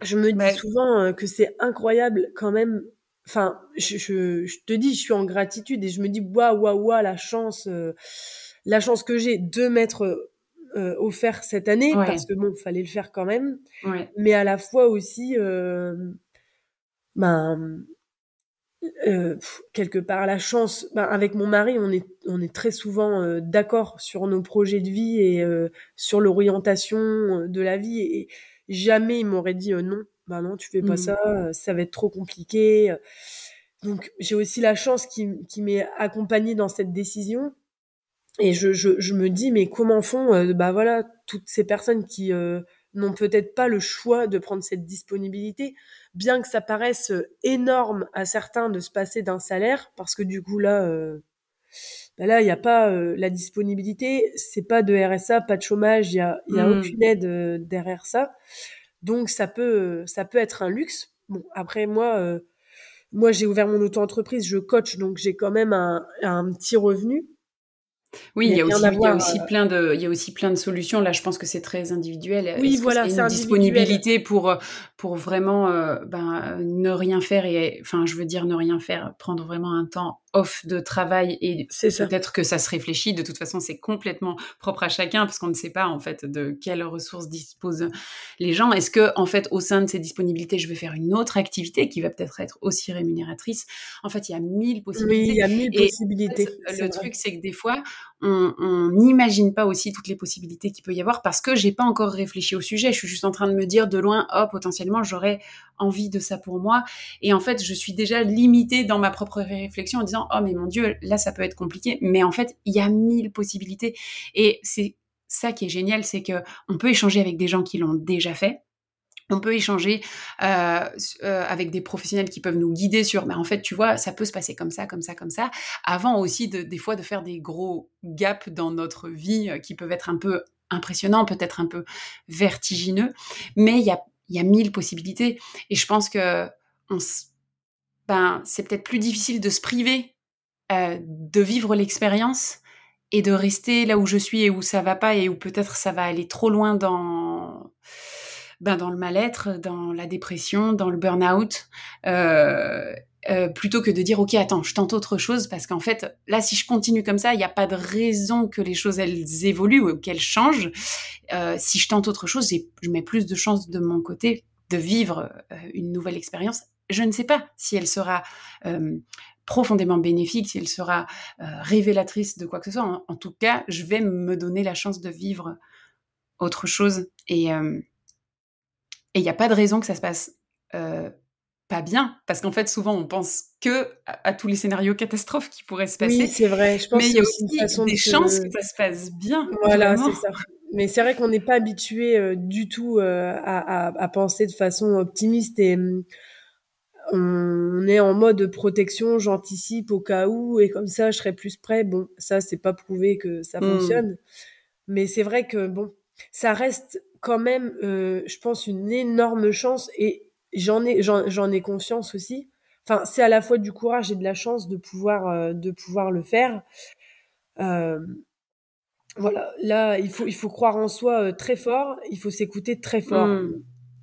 S2: je me dis souvent que c'est incroyable quand même enfin, je, je, je, te dis, je suis en gratitude et je me dis, waouh, waouh, waouh, la chance, euh, la chance que j'ai de m'être euh, offert cette année, parce que bon, fallait le faire quand même.
S1: Ouais.
S2: Mais à la fois aussi, euh, ben, euh, quelque part la chance. Ben, avec mon mari, on est, on est très souvent euh, d'accord sur nos projets de vie et sur l'orientation de la vie. Et jamais il m'aurait dit non bah non, tu fais pas mmh. ça, ça va être trop compliqué. Donc j'ai aussi la chance qui, qui m'est accompagnée dans cette décision. Et je, je, je, me dis, mais comment font, bah voilà, toutes ces personnes qui n'ont peut-être pas le choix de prendre cette disponibilité, bien que ça paraisse énorme à certains de se passer d'un salaire, parce que du coup là, bah là il n'y a pas la disponibilité, c'est pas de RSA, pas de chômage, il y a, y a mmh. aucune aide derrière ça. Donc ça peut ça peut être un luxe. Bon après moi euh, moi j'ai ouvert mon auto-entreprise, je coach donc j'ai quand même un, un petit revenu.
S1: Oui, il y, a aussi, il y a aussi, plein de, il y a aussi plein de solutions. Là, je pense que c'est très individuel.
S2: Oui, voilà,
S1: c'est une disponibilité pour, pour vraiment, euh, ben, ne rien faire et, enfin, je veux dire, ne rien faire, prendre vraiment un temps off de travail et peut-être que ça se réfléchit. De toute façon, c'est complètement propre à chacun parce qu'on ne sait pas en fait de quelles ressources disposent les gens. Est-ce que en fait au sein de ces disponibilités, je vais faire une autre activité qui va peut-être être aussi rémunératrice? En fait, il y a mille possibilités.
S2: Oui, il y a mille possibilités.
S1: le truc, c'est que des fois, on n'imagine pas aussi toutes les possibilités qu'il peut y avoir parce que j'ai pas encore réfléchi au sujet. Je suis juste en train de me dire de loin, oh, potentiellement, j'aurais envie de ça pour moi. Et en fait, je suis déjà limitée dans ma propre réflexion en disant, oh, mais mon Dieu, là, ça peut être compliqué. Mais en fait, il y a mille possibilités. Et c'est ça qui est génial, c'est que on peut échanger avec des gens qui l'ont déjà fait. On peut échanger euh, euh, avec des professionnels qui peuvent nous guider sur, mais en fait, tu vois, ça peut se passer comme ça, comme ça, comme ça. Avant aussi, de, des fois, de faire des gros gaps dans notre vie euh, qui peuvent être un peu impressionnants, peut-être un peu vertigineux, mais il y a, mille possibilités. Et je pense que ben, c'est peut-être plus difficile de se priver de vivre l'expérience et de rester là où je suis et où ça va pas et où peut-être ça va aller trop loin dans ben, dans le mal-être, dans la dépression, dans le burn-out, euh, euh, plutôt que de dire ok attends je tente autre chose parce qu'en fait là si je continue comme ça il n'y a pas de raison que les choses elles évoluent ou qu'elles changent. Euh, si je tente autre chose je mets plus de chances de mon côté de vivre une nouvelle expérience. Je ne sais pas si elle sera profondément bénéfique si elle sera révélatrice de quoi que ce soit. En, tout cas je vais me donner la chance de vivre autre chose. Et et il n'y a pas de raison que ça se passe euh, pas bien, parce qu'en fait, souvent, on pense que à, tous les scénarios catastrophes qui pourraient se passer.
S2: Oui, c'est vrai. Je pense
S1: mais il y a aussi des chances que ça se passe bien.
S2: Voilà, c'est ça. Mais c'est vrai qu'on n'est pas habitué euh, du tout euh, à, à, à, penser de façon optimiste et hum, on est en mode protection, j'anticipe au cas où et comme ça je serai plus prêt. Bon, ça c'est pas prouvé que ça mmh. fonctionne, mais c'est vrai que bon, ça reste quand même, euh, je pense, une énorme chance et j'en ai, j'en ai conscience aussi. Enfin, c'est à la fois du courage et de la chance de pouvoir, euh, de pouvoir le faire. Euh, voilà, là, il faut, il faut croire en soi très fort, il faut s'écouter très fort. Mmh.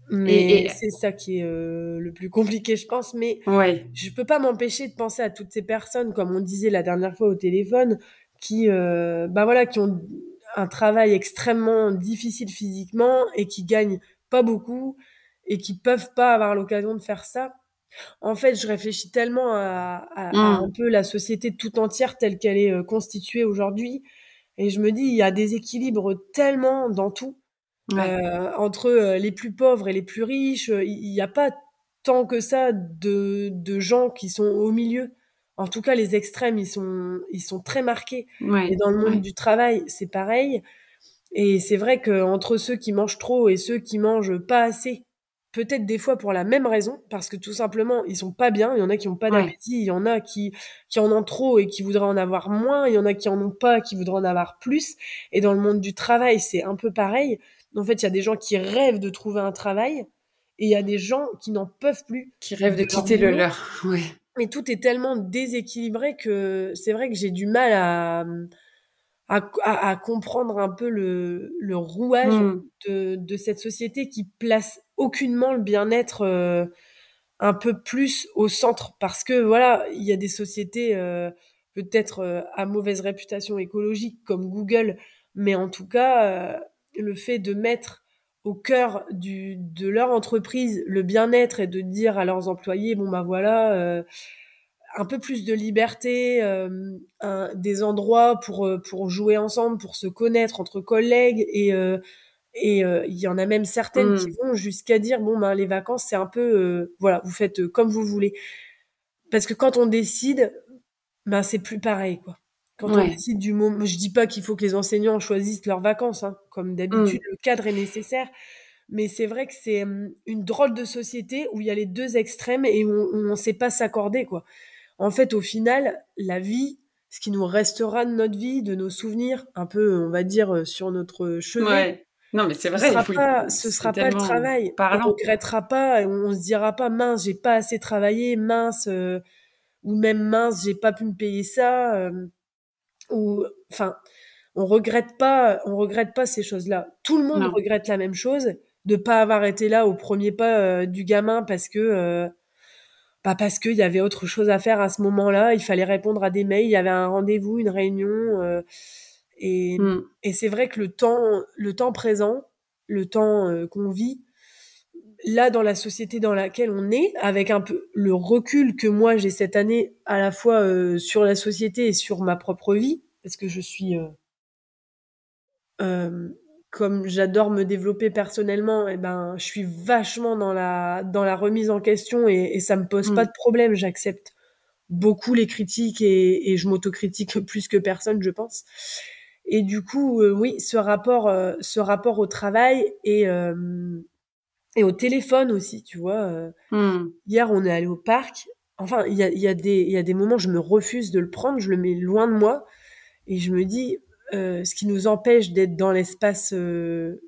S2: Mais c'est ça qui est le plus compliqué, je pense. Mais
S1: ouais.
S2: je peux pas m'empêcher de penser à toutes ces personnes, comme on disait la dernière fois au téléphone, qui, bah voilà, qui ont un travail extrêmement difficile physiquement et qui gagnent pas beaucoup et qui peuvent pas avoir l'occasion de faire ça. En fait, je réfléchis tellement à, à, mmh. un peu la société tout entière telle qu'elle est euh, constituée aujourd'hui, et je me dis il y a des équilibres tellement dans tout euh, entre euh, les plus pauvres et les plus riches. Il n'y a pas tant que ça de, de gens qui sont au milieu. En tout cas, les extrêmes, ils sont, ils sont très marqués. et dans le monde du travail, c'est pareil. Et c'est vrai que entre ceux qui mangent trop et ceux qui mangent pas assez, peut-être des fois pour la même raison, parce que tout simplement, ils sont pas bien. Il y en a qui ont pas d'appétit, il y en a qui, qui en ont trop et qui voudraient en avoir moins, il y en a qui en ont pas, qui voudraient en avoir plus. Et dans le monde du travail, c'est un peu pareil. En fait, il y a des gens qui rêvent de trouver un travail et il y a des gens qui n'en peuvent plus.
S1: Qui rêvent de, quitter le leur. Ouais.
S2: Mais tout est tellement déséquilibré que c'est vrai que j'ai du mal à, à, à, comprendre un peu le, le rouage mmh. de, de, cette société qui place aucunement le bien-être euh, un peu plus au centre. Parce que voilà, il y a des sociétés euh, peut-être euh, à mauvaise réputation écologique comme Google, mais en tout cas, le fait de mettre au cœur du, de leur entreprise le bien-être et de dire à leurs employés bon bah voilà euh, un peu plus de liberté euh, un, des endroits pour euh, pour jouer ensemble pour se connaître entre collègues et euh, et il y en a même certaines qui mmh. vont jusqu'à dire bon ben les vacances c'est un peu voilà vous faites comme vous voulez parce que quand on décide ben c'est plus pareil quoi quand on décide du moment, je dis pas qu'il faut que les enseignants choisissent leurs vacances, hein. comme d'habitude, mmh. le cadre est nécessaire. Mais c'est vrai que c'est une drôle de société où il y a les deux extrêmes et où on ne sait pas s'accorder, quoi. En fait, au final, la vie, ce qui nous restera de notre vie, de nos souvenirs, un peu, on va dire, euh, sur notre chemin.
S1: Non, mais c'est vrai. Ce
S2: sera pas, ce sera pas le travail. On regrettera pas, on, on se dira pas mince, j'ai pas assez travaillé, mince, euh, ou même mince, j'ai pas pu me payer ça. Euh, ou enfin on regrette pas on regrette pas ces choses-là. Tout le monde regrette la même chose de pas avoir été là au premier pas euh, du gamin parce que euh, pas parce qu'il y avait autre chose à faire à ce moment-là. Il fallait répondre à des mails, il y avait un rendez-vous, une réunion. Euh, et, mm. et c'est vrai que le temps, le temps présent, le temps euh, qu'on vit, là dans la société dans laquelle on est, avec un peu le recul que moi j'ai cette année à la fois euh, sur la société et sur ma propre vie, parce que je suis comme j'adore me développer personnellement, et eh ben, je suis vachement dans la, dans la remise en question et, et ça me pose pas mm. de problème. J'accepte beaucoup les critiques et, et je m'autocritique plus que personne, je pense. Et du coup, euh, oui, ce rapport, euh, ce rapport au travail et, euh, et au téléphone aussi, tu vois. Mm. Hier, on est allé au parc. Enfin, il y a, y, a des, y a des moments, je me refuse de le prendre, je le mets loin de moi et je me dis, euh, ce qui nous empêche d'être dans l'espace. Euh,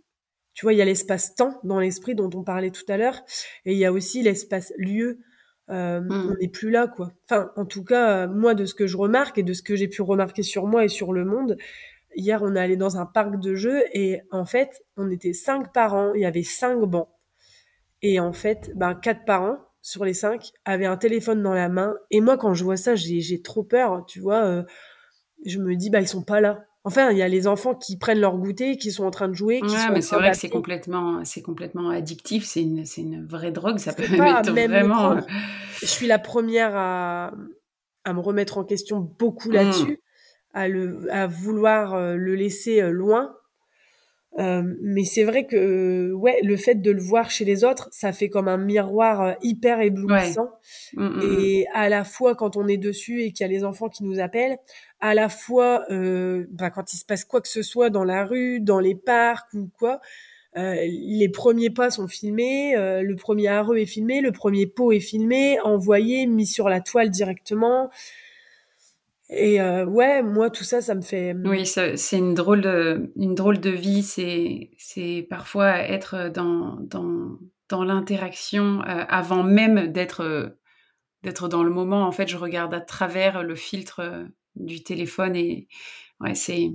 S2: tu vois, il y a l'espace temps dans l'esprit dont on parlait tout à l'heure, et il y a aussi l'espace lieu. Euh, hmm. On n'est plus là, quoi. Enfin, en tout cas, moi, de ce que je remarque et de ce que j'ai pu remarquer sur moi et sur le monde, hier, on est allé dans un parc de jeux et en fait, on était cinq parents, il y avait cinq bancs. Et en fait, ben, quatre parents sur les cinq avaient un téléphone dans la main. Et moi, quand je vois ça, j'ai trop peur, tu vois. je me dis, bah, ils sont pas là. Enfin, il y a les enfants qui prennent leur goûter, qui sont en train de jouer. Qui
S1: ouais, mais c'est vrai que c'est complètement, c'est complètement addictif. C'est une, c'est une vraie drogue. Ça peut mettre vraiment. Euh,
S2: Je suis la première à, à me remettre en question beaucoup mmh. là-dessus, à le, à vouloir euh, le laisser euh, loin euh, mais c'est vrai que ouais, le fait de le voir chez les autres, ça fait comme un miroir euh, hyper éblouissant. Mm, mm, mm. Et à la fois quand on est dessus et qu'il y a les enfants qui nous appellent, à la fois euh, bah, quand il se passe quoi que ce soit dans la rue, dans les parcs ou quoi, euh, les premiers pas sont filmés, le premier arreux est filmé, le premier pot est filmé, envoyé, mis sur la toile directement. Et euh, ouais, moi tout ça, ça me fait.
S1: Oui, c'est une drôle de, une drôle de vie. C'est, c'est parfois être dans dans dans l'interaction euh, avant même d'être euh, d'être dans le moment. En fait, je regarde à travers le filtre du téléphone et ouais, c'est.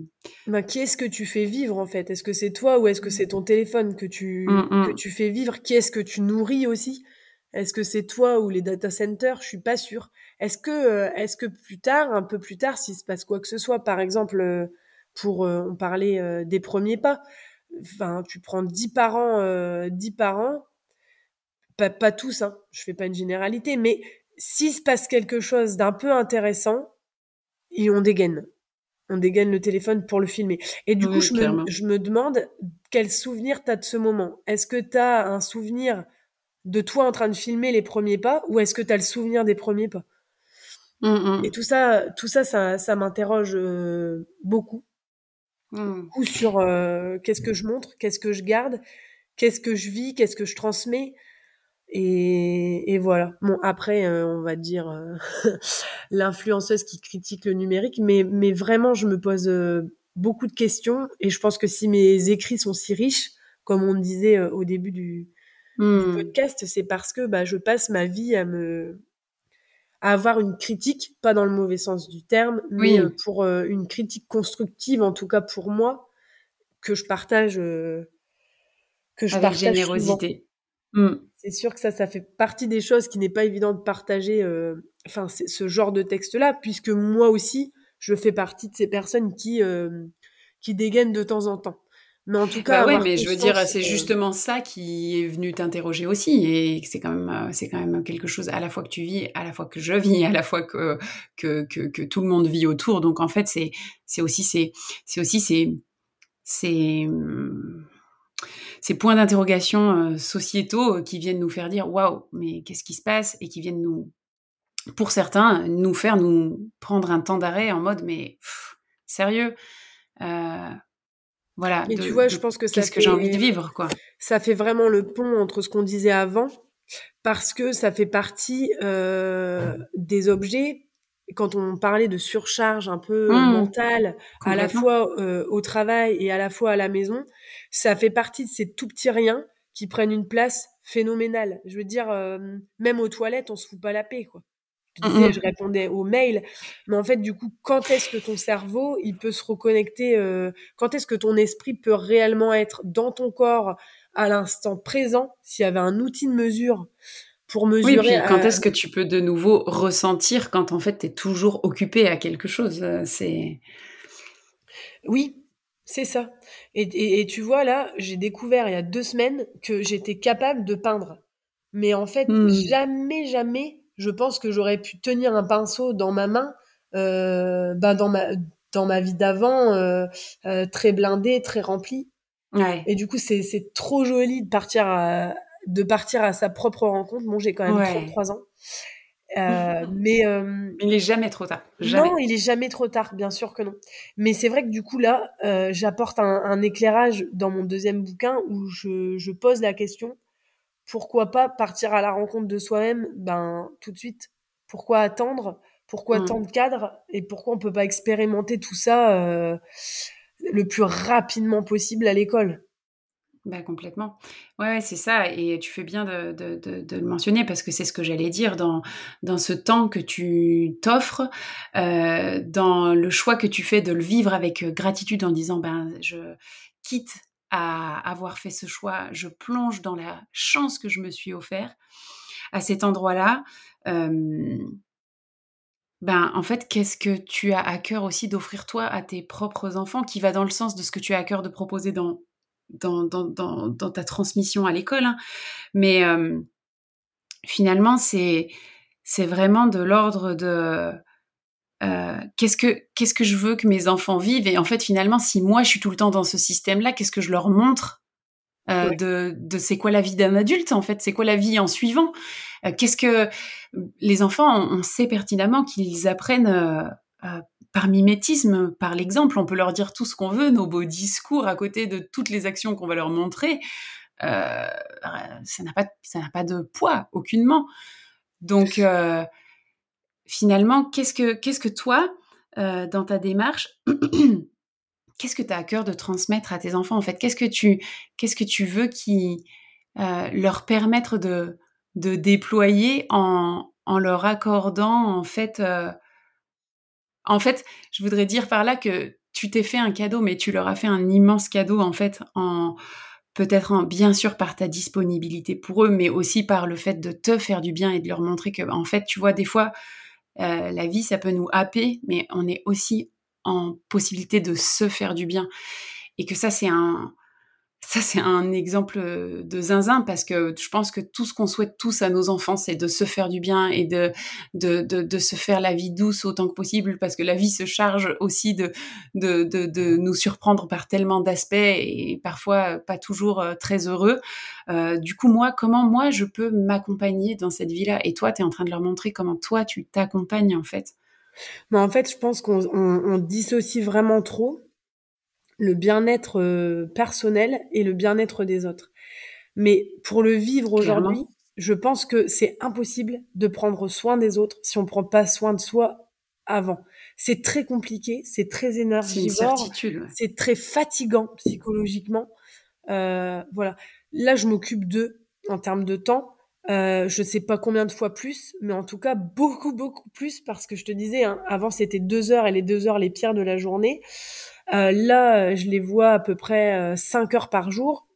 S2: Ben, qui est-ce que tu fais vivre en fait? Est-ce que c'est toi ou est-ce que c'est ton téléphone que tu mmh, mmh. que tu fais vivre? Qui est-ce que tu nourris aussi? Est-ce que c'est toi ou les data centers? Je suis pas sûre. Est-ce que, euh, est-ce que plus tard, un peu plus tard, s'il se passe quoi que ce soit, par exemple, euh, pour euh, on parlait des premiers pas, enfin, tu prends 10 parents, 10 parents, pas, pas tous, hein, je fais pas une généralité, mais s'il se passe quelque chose d'un peu intéressant, et on dégaine. On dégaine le téléphone pour le filmer. Et du coup, je me, je me, demande quel souvenir tu as de ce moment. Est-ce que tu as un souvenir de toi en train de filmer les premiers pas ou est-ce que tu as le souvenir des premiers pas? Mmh, mmh. Et tout ça, tout ça, ça, ça m'interroge euh, beaucoup. Mmh. Beaucoup sur euh, qu'est-ce que je montre, qu'est-ce que je garde, qu'est-ce que je vis, qu'est-ce que je transmets. Et, et voilà. Bon, après, euh, on va dire l'influenceuse qui critique le numérique, mais, mais vraiment, je me pose beaucoup de questions. Et je pense que si mes écrits sont si riches, comme on disait au début du, du podcast, c'est parce que bah, je passe ma vie à me à avoir une critique, pas dans le mauvais sens du terme, mais euh, pour euh, une critique constructive, en tout cas pour moi, que je partage, euh,
S1: que je Avec partage générosité.
S2: Mm. C'est sûr que ça, ça fait partie des choses qui n'est pas évident de partager, enfin, ce genre de texte-là, puisque moi aussi, je fais partie de ces personnes qui qui dégainent de temps en temps.
S1: Mais en tout cas, bah oui, mais je veux dire, c'est justement ça qui est venu t'interroger aussi, et c'est quand même, euh, c'est quand même quelque chose à la fois que tu vis, à la fois que je vis, à la fois que que que, que tout le monde vit autour. Donc en fait, c'est c'est aussi c'est c'est aussi c'est c'est ces points d'interrogation euh, sociétaux qui viennent nous faire dire waouh, mais qu'est-ce qui se passe? Et qui viennent nous, pour certains, nous faire nous prendre un temps d'arrêt en mode mais sérieux. Euh, voilà.
S2: Mais tu vois, je pense que
S1: ça ce que j'ai envie de vivre, quoi.
S2: Ça fait vraiment le pont entre ce qu'on disait avant, parce que ça fait partie euh, des objets. Quand on parlait de surcharge un peu mmh. mentale, à la fois euh, au travail et à la fois à la maison, ça fait partie de ces tout petits riens qui prennent une place phénoménale. Je veux dire, euh, même aux toilettes, on se fout pas la paix, quoi je disais, je répondais aux mails. Mais en fait, du coup, quand est-ce que ton cerveau, il peut se reconnecter euh, Quand est-ce que ton esprit peut réellement être dans ton corps à l'instant présent S'il y avait un outil de mesure pour mesurer.
S1: Oui, puis quand est-ce que tu peux de nouveau ressentir quand en fait tu es toujours occupé à quelque chose C'est.
S2: Oui, c'est ça. Et, et, tu vois, là, j'ai découvert il y a deux semaines que j'étais capable de peindre. Mais en fait, hmm. jamais, jamais, je pense que j'aurais pu tenir un pinceau dans ma main, euh, bah, dans, ma, dans ma vie d'avant, euh, euh, très blindée, très remplie. Ouais. Et du coup, c'est trop joli de partir à, de partir à sa propre rencontre. Bon, j'ai quand même 33 ans. Euh, mais euh,
S1: il est jamais trop tard.
S2: Non, il est jamais trop tard, bien sûr que non. Mais c'est vrai que du coup là, euh, j'apporte un, éclairage dans mon deuxième bouquin où je, pose la question pourquoi pas partir à la rencontre de soi-même, ben tout de suite. Pourquoi attendre? Pourquoi mm. tant de cadres? Et pourquoi on peut pas expérimenter tout ça le plus rapidement possible à l'école?
S1: Bah, complètement. Ouais, c'est ça. Et tu fais bien de, le mentionner parce que c'est ce que j'allais dire dans, dans ce temps que tu t'offres, euh, dans le choix que tu fais de le vivre avec euh, gratitude en disant ben je quitte à avoir fait ce choix, je plonge dans la chance que je me suis offert à cet endroit-là. Euh, ben en fait, qu'est-ce que tu as à cœur aussi d'offrir toi à tes propres enfants, qui va dans le sens de ce que tu as à cœur de proposer dans ta transmission à l'école. Hein. Mais euh, finalement, c'est c'est vraiment de l'ordre de euh, qu'est-ce que qu'est-ce que je veux que mes enfants vivent? Et en fait finalement si moi je suis tout le temps dans ce système là qu'est-ce que je leur montre euh, de, de c'est quoi la vie d'un adulte en fait? C'est quoi la vie en suivant? Euh, qu'est-ce que les enfants on, sait pertinemment qu'ils apprennent euh, par mimétisme, par l'exemple, on peut leur dire tout ce qu'on veut, nos beaux discours à côté de toutes les actions qu'on va leur montrer, euh, ça n'a pas, ça n'a pas de poids, aucunement. Donc, euh, finalement, qu'est-ce que, qu'est-ce que toi, euh, dans ta démarche, qu'est-ce que tu as à cœur de transmettre à tes enfants en fait? Qu'est-ce que tu, qu'est-ce que tu veux qui leur permettre de, de déployer en, en leur accordant en fait en fait, je voudrais dire par là que tu t'es fait un cadeau, mais tu leur as fait un immense cadeau, en fait, en peut-être bien sûr par ta disponibilité pour eux, mais aussi par le fait de te faire du bien et de leur montrer que, en fait, tu vois, des fois, euh, la vie, ça peut nous happer, mais on est aussi en possibilité de se faire du bien. Et que ça, c'est un, ça, c'est un exemple euh, de zinzin parce que je pense que tout ce qu'on souhaite tous à nos enfants, c'est de se faire du bien et de, de, de, se faire la vie douce autant que possible parce que la vie se charge aussi de, de, de, nous surprendre par tellement d'aspects et parfois pas toujours euh, très heureux. Euh, du coup, moi, comment moi je peux m'accompagner dans cette vie-là? Et toi, tu es en train de leur montrer comment toi tu t'accompagnes en fait?
S2: Mais en fait, je pense qu'on on dissocie vraiment trop le bien-être euh, personnel et le bien-être des autres. Mais pour le vivre aujourd'hui, je pense que c'est impossible de prendre soin des autres si on prend pas soin de soi avant. C'est très compliqué, c'est très énergivore, c'est très fatigant psychologiquement. Euh, voilà. Là, je m'occupe d'eux en termes de temps. Euh, je sais pas combien de fois plus, mais en tout cas beaucoup beaucoup plus parce que je te disais, hein, avant c'était deux heures et les deux heures les pires de la journée. Euh, là, je les vois à peu près 5 euh, heures par jour,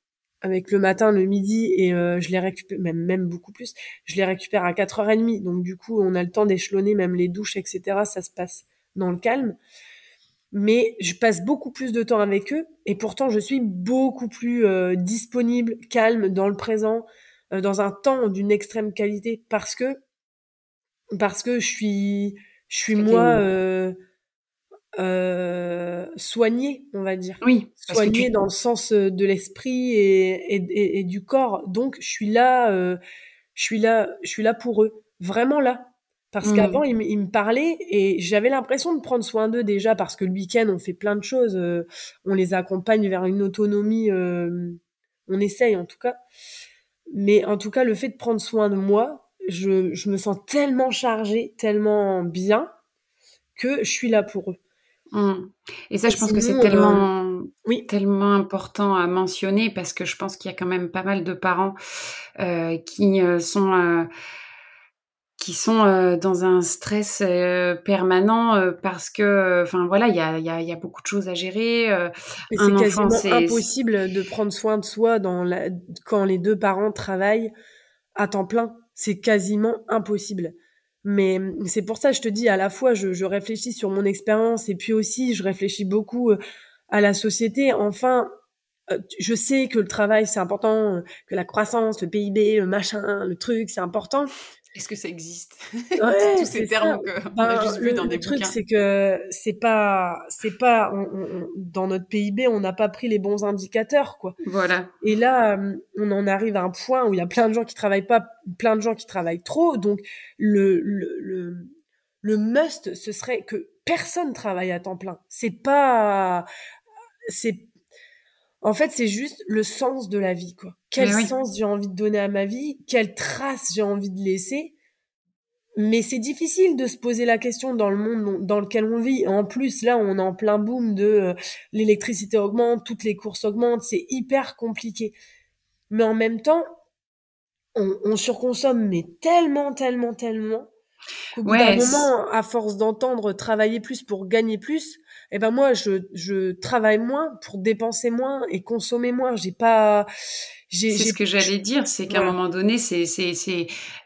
S2: avec le matin, le midi, et euh, je les récupère, même, même beaucoup plus, je les récupère à 4h30. Donc du coup, on a le temps d'échelonner même les douches, etc. Ça se passe dans le calme. Mais je passe beaucoup plus de temps avec eux, et pourtant je suis beaucoup plus disponible, calme, dans le présent, dans un temps d'une extrême qualité, parce que parce que je suis je suis moi euh, soigné, on va dire.
S1: Oui.
S2: Soigné dans le sens euh, de l'esprit et, et, et, du corps. Donc je suis là, euh, je suis là, je suis là pour eux, vraiment là. Parce mmh. qu'avant ils, me parlaient et j'avais l'impression de prendre soin d'eux déjà parce que le week-end on fait plein de choses, euh, on les accompagne vers une autonomie, on essaye en tout cas. Mais en tout cas le fait de prendre soin de moi, je, je me sens tellement chargée, tellement bien que je suis là pour eux.
S1: Mmh. Et ça, je pense que c'est tellement, euh, oui. tellement important à mentionner parce que je pense qu'il y a quand même pas mal de parents euh, qui euh, sont qui sont dans un stress permanent parce que, enfin voilà, il y a, y, a, y a, beaucoup de choses à gérer.
S2: c'est quasiment impossible de prendre soin de soi dans la... quand les deux parents travaillent à temps plein. C'est quasiment impossible. Mais c'est pour ça, je te dis, à la fois, je, je réfléchis sur mon expérience et puis aussi, je réfléchis beaucoup euh, à la société. Enfin, euh, je sais que le travail, c'est important, euh, que la croissance, le PIB, le machin, le truc, c'est important.
S1: Est-ce que ça existe?
S2: Ouais, Tous ces termes qu'on ben, a juste vu dans des bouquins. Le truc, c'est que c'est pas, c'est pas, dans notre PIB, on n'a pas pris les bons indicateurs, quoi.
S1: Voilà.
S2: Et là, on en arrive à un point où il y a plein de gens qui travaillent pas, plein de gens qui travaillent trop. Donc, le, le, le, le must, ce serait que personne travaille à temps plein. C'est pas, c'est en fait, c'est juste le sens de la vie, quoi. Quel sens j'ai envie de donner à ma vie, quelle trace j'ai envie de laisser? Mais c'est difficile de se poser la question dans le monde dans lequel on vit. En plus, là, on est en plein boom de euh, l'électricité augmente, toutes les courses augmentent, c'est hyper compliqué. Mais en même temps, on, on surconsomme, mais tellement, tellement, tellement, qu'au bout d'un moment, à force d'entendre travailler plus pour gagner plus, eh ben moi je, je travaille moins pour dépenser moins et consommer moins j'ai pas
S1: c'est ce que j'allais dire c'est qu'à un moment donné c'est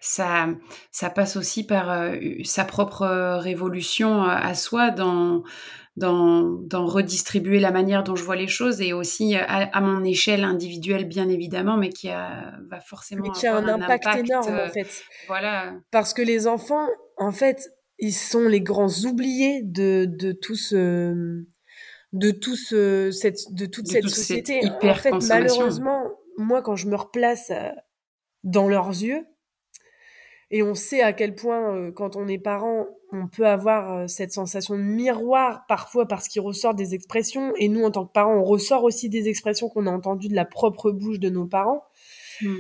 S1: ça ça passe aussi par euh, sa propre euh, révolution à soi dans dans, dans redistribuer la manière dont je vois les choses et aussi à, mon échelle individuelle bien évidemment mais qui a va forcément mais
S2: qui a un, impact, énorme en euh, fait.
S1: voilà.
S2: Parce que les enfants en fait ils sont les grands oubliés de, de tout ce de tout ce, cette de toute cette société.
S1: en fait,
S2: malheureusement, moi quand je me replace euh, dans leurs yeux et on sait à quel point euh, quand on est parent, on peut avoir euh, cette sensation de miroir parfois parce qu'il ressort des expressions et nous en tant que parents, on ressort aussi des expressions qu'on a entendues de la propre bouche de nos parents. Hmm.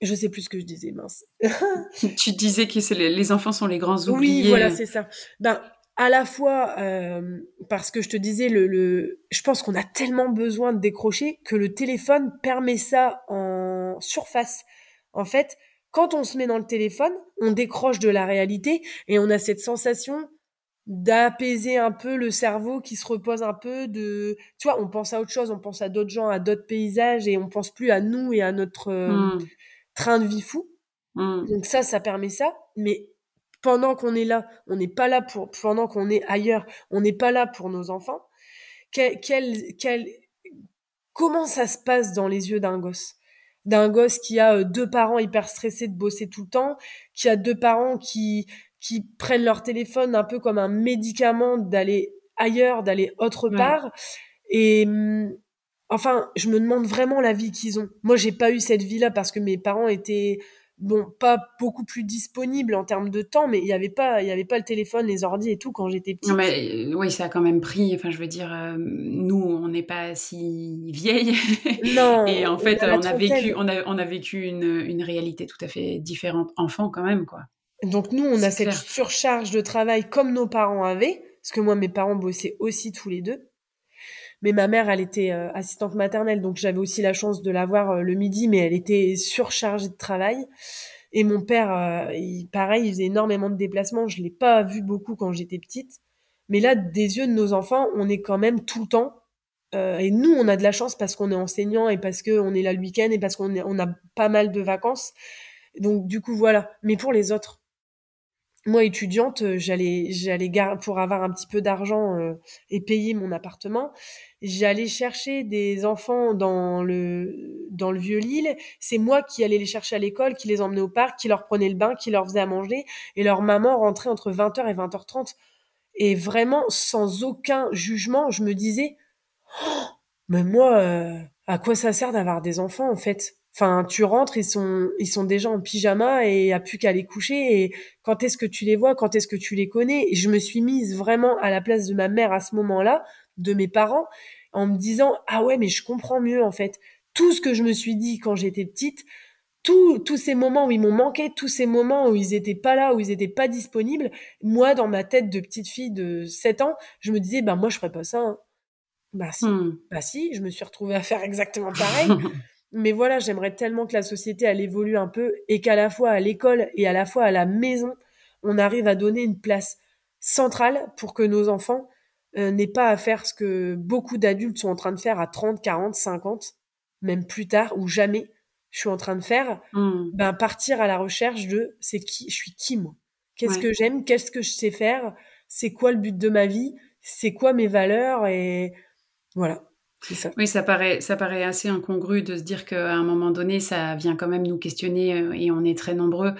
S2: Je sais plus ce que je disais, mince.
S1: tu disais que les, enfants sont les grands oubliés.
S2: Oui, voilà, c'est ça. Ben, à la fois euh, parce que je te disais, le, le je pense qu'on a tellement besoin de décrocher que le téléphone permet ça en surface. En fait, quand on se met dans le téléphone, on décroche de la réalité et on a cette sensation d'apaiser un peu le cerveau qui se repose un peu de tu vois on pense à autre chose on pense à d'autres gens à d'autres paysages et on pense plus à nous et à notre euh, hmm train de vie fou. Mmh. Donc ça, ça permet ça. Mais pendant qu'on est là, on n'est pas là pour, pendant qu'on est ailleurs, on n'est pas là pour nos enfants. Quel, quel, comment ça se passe dans les yeux d'un gosse? D'un gosse qui a euh, deux parents hyper stressés de bosser tout le temps, qui a deux parents qui, qui prennent leur téléphone un peu comme un médicament d'aller ailleurs, d'aller autre part. Et, hum, Enfin, je me demande vraiment la vie qu'ils ont. Moi, j'ai pas eu cette vie-là parce que mes parents étaient bon, pas beaucoup plus disponibles en termes de temps, mais il y avait pas, il y avait pas le téléphone, les ordi et tout quand j'étais petite.
S1: Non, mais euh, oui, ça a quand même pris. Enfin, je veux dire, euh, nous, on n'est pas si vieilles.
S2: Non.
S1: et en fait, on a vécu, on a, on a vécu une, une réalité tout à fait différente, enfant quand même, quoi.
S2: Donc nous, on a cette surcharge de travail comme nos parents avaient, parce que moi, mes parents bossaient aussi tous les deux. Mais ma mère, elle était euh, assistante maternelle, donc j'avais aussi la chance de la voir euh, le midi, mais elle était surchargée de travail. Et mon père, euh, il, pareil, il faisait énormément de déplacements. Je l'ai pas vu beaucoup quand j'étais petite. Mais là, des yeux de nos enfants, on est quand même tout le temps. et nous, on a de la chance parce qu'on est enseignant et parce qu'on est là le week-end et parce qu'on on a pas mal de vacances. Donc du coup, voilà. Mais pour les autres, moi étudiante, j'allais j'allais pour avoir un petit peu d'argent et payer mon appartement, j'allais chercher des enfants dans le dans le vieux Lille. C'est moi qui allais les chercher à l'école, qui les emmenais au parc, qui leur prenais le bain, qui leur faisait à manger. Et leur maman rentrait entre 20h et 20h30. Et vraiment, sans aucun jugement, je me disais, oh, mais moi, euh, à quoi ça sert d'avoir des enfants en fait? Enfin, tu rentres, ils sont, ils sont déjà en pyjama et il n'y a plus qu'à les coucher. Et quand est-ce que tu les vois? Quand est-ce que tu les connais? Et je me suis mise vraiment à la place de ma mère à ce moment-là, de mes parents, en me disant ah ouais mais je comprends mieux en fait tout ce que je me suis dit quand j'étais petite tous tous ces moments où ils m'ont manqué tous ces moments où ils étaient pas là où ils étaient pas disponibles moi dans ma tête de petite fille de 7 ans je me disais bah moi je ferais pas ça hein. bah si hmm. bah si je me suis retrouvée à faire exactement pareil mais voilà j'aimerais tellement que la société elle évolue un peu et qu'à la fois à l'école et à la fois à la maison on arrive à donner une place centrale pour que nos enfants euh, n'est pas à faire ce que beaucoup d'adultes sont en train de faire à 30, 40, 50, même plus tard ou jamais. je suis en train de faire, mmh. ben partir à la recherche de c'est qui, je suis qui moi? Qu'est-ce que j'aime? Qu'est-ce que je sais faire? C'est quoi le but de ma vie? C'est quoi mes valeurs? Et voilà. Ça.
S1: Oui, ça paraît, ça paraît assez incongru de se dire qu'à un moment donné, ça vient quand même nous questionner euh, et on est très nombreux.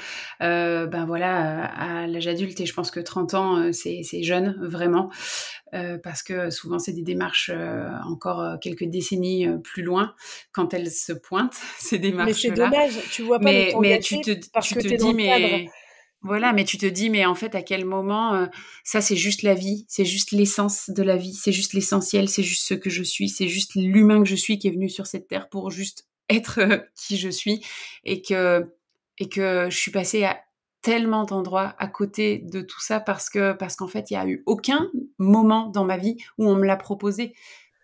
S1: Euh, ben voilà, à l'âge adulte, et je pense que 30 ans, euh, c'est jeune, vraiment, euh, parce que souvent, c'est des démarches euh, encore quelques décennies plus loin quand elles se pointent, ces démarches-là. Mais
S2: c'est dommage, tu vois pas mais, le temps mais tu te, parce
S1: tu
S2: que
S1: te dis, mais voilà, mais tu te dis, mais en fait, à quel moment euh, ça, c'est juste la vie, c'est juste l'essence de la vie, c'est juste l'essentiel, c'est juste ce que je suis, c'est juste l'humain que je suis qui est venu sur cette terre pour juste être euh, qui je suis, et que et que je suis passée à tellement d'endroits à côté de tout ça parce que parce qu'en fait, il y a eu aucun moment dans ma vie où on me l'a proposé.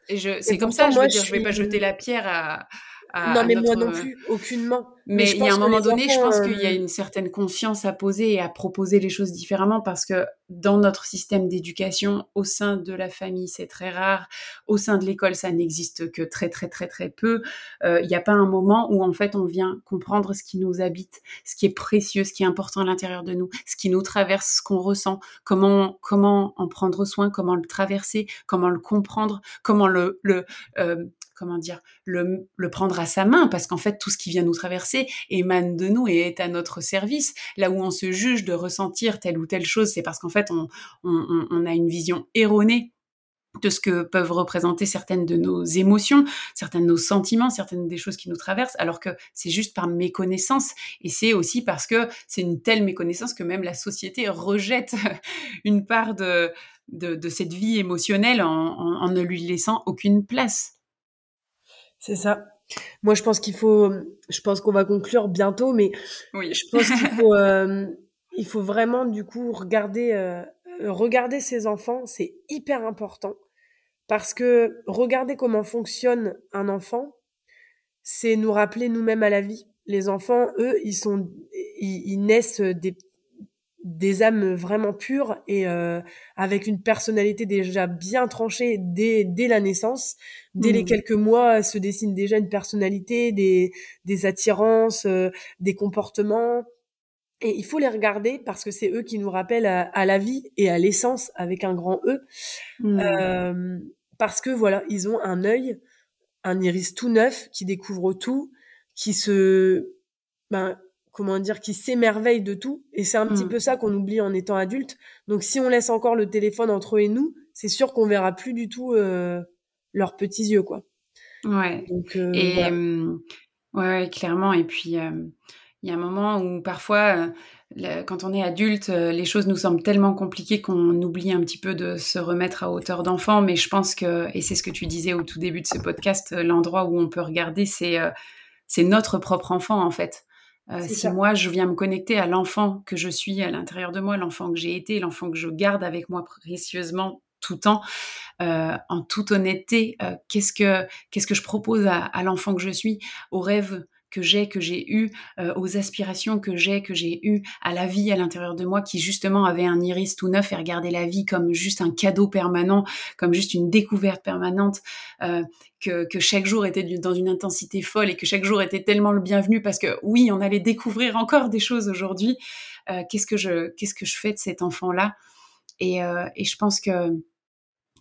S1: Et je, c'est comme ça, je veux dire, je vais pas jeter la pierre à,
S2: non, mais moi non plus, aucunement.
S1: Mais, il y a un moment donné, je pense qu'il y a euh, une certaine confiance à poser et à proposer les choses différemment parce que dans notre système d'éducation, au sein de la famille, c'est très rare. Au sein de l'école, ça n'existe que très, très, très, très peu. Euh, il n'y a pas un moment où, en fait, on vient comprendre ce qui nous habite, ce qui est précieux, ce qui est important à l'intérieur de nous, ce qui nous traverse, ce qu'on ressent, comment, comment en prendre soin, comment le traverser, comment le comprendre, comment le, le euh, comment dire, le, prendre à sa main, parce qu'en fait, tout ce qui vient nous traverser émane de nous et est à notre service. Là où on se juge de ressentir telle ou telle chose, c'est parce qu'en fait, on, a une vision erronée de ce que peuvent représenter certaines de nos émotions, certains de nos sentiments, certaines des choses qui nous traversent, alors que c'est juste par méconnaissance. Et c'est aussi parce que c'est une telle méconnaissance que même la société rejette une part de, de, cette vie émotionnelle en ne lui laissant aucune place.
S2: C'est ça. Moi, je pense qu'il faut, je pense qu'on va conclure bientôt, mais
S1: oui.
S2: je pense qu'il faut, euh, il faut vraiment du coup regarder, euh, regarder ses enfants, c'est hyper important parce que regarder comment fonctionne un enfant, c'est nous rappeler nous-mêmes à la vie. Les enfants, eux, ils sont, ils naissent des des âmes vraiment pures et euh, avec une personnalité déjà bien tranchée dès, dès la naissance. Dès les mmh. quelques mois, se dessine déjà une personnalité, des, des attirances, euh, des comportements. Et il faut les regarder parce que c'est eux qui nous rappellent à, la vie et à l'essence avec un grand E. Mmh. Euh, parce que voilà, ils ont un œil, un iris tout neuf qui découvre tout, qui se... Ben, comment dire, qui s'émerveille de tout. Et c'est un petit mm. peu ça qu'on oublie en étant adulte. Donc si on laisse encore le téléphone entre eux et nous, c'est sûr qu'on verra plus du tout euh, leurs petits yeux, quoi.
S1: Ouais. Donc, euh, et euh, ouais, clairement. Et puis il y a un moment où parfois, quand on est adulte, les choses nous semblent tellement compliquées qu'on oublie un petit peu de se remettre à hauteur d'enfant. Mais je pense que, et c'est ce que tu disais au tout début de ce podcast, l'endroit où on peut regarder, c'est c'est notre propre enfant en fait. Euh, si moi, je viens me connecter à l'enfant que je suis à l'intérieur de moi, l'enfant que j'ai été, l'enfant que je garde avec moi précieusement tout le temps, euh, en toute honnêteté, euh, qu'est-ce que qu'est-ce que je propose à, à l'enfant que je suis, au rêve que j'ai, que j'ai eu, euh, aux aspirations que j'ai, que j'ai eu, à la vie à l'intérieur de moi, qui justement avait un iris tout neuf et regardait la vie comme juste un cadeau permanent, comme juste une découverte permanente, euh, que, que, chaque jour était dans une intensité folle et que chaque jour était tellement le bienvenu parce que oui, on allait découvrir encore des choses aujourd'hui. Euh, qu'est-ce que je, qu'est-ce que je fais de cet enfant-là? Et, et je pense que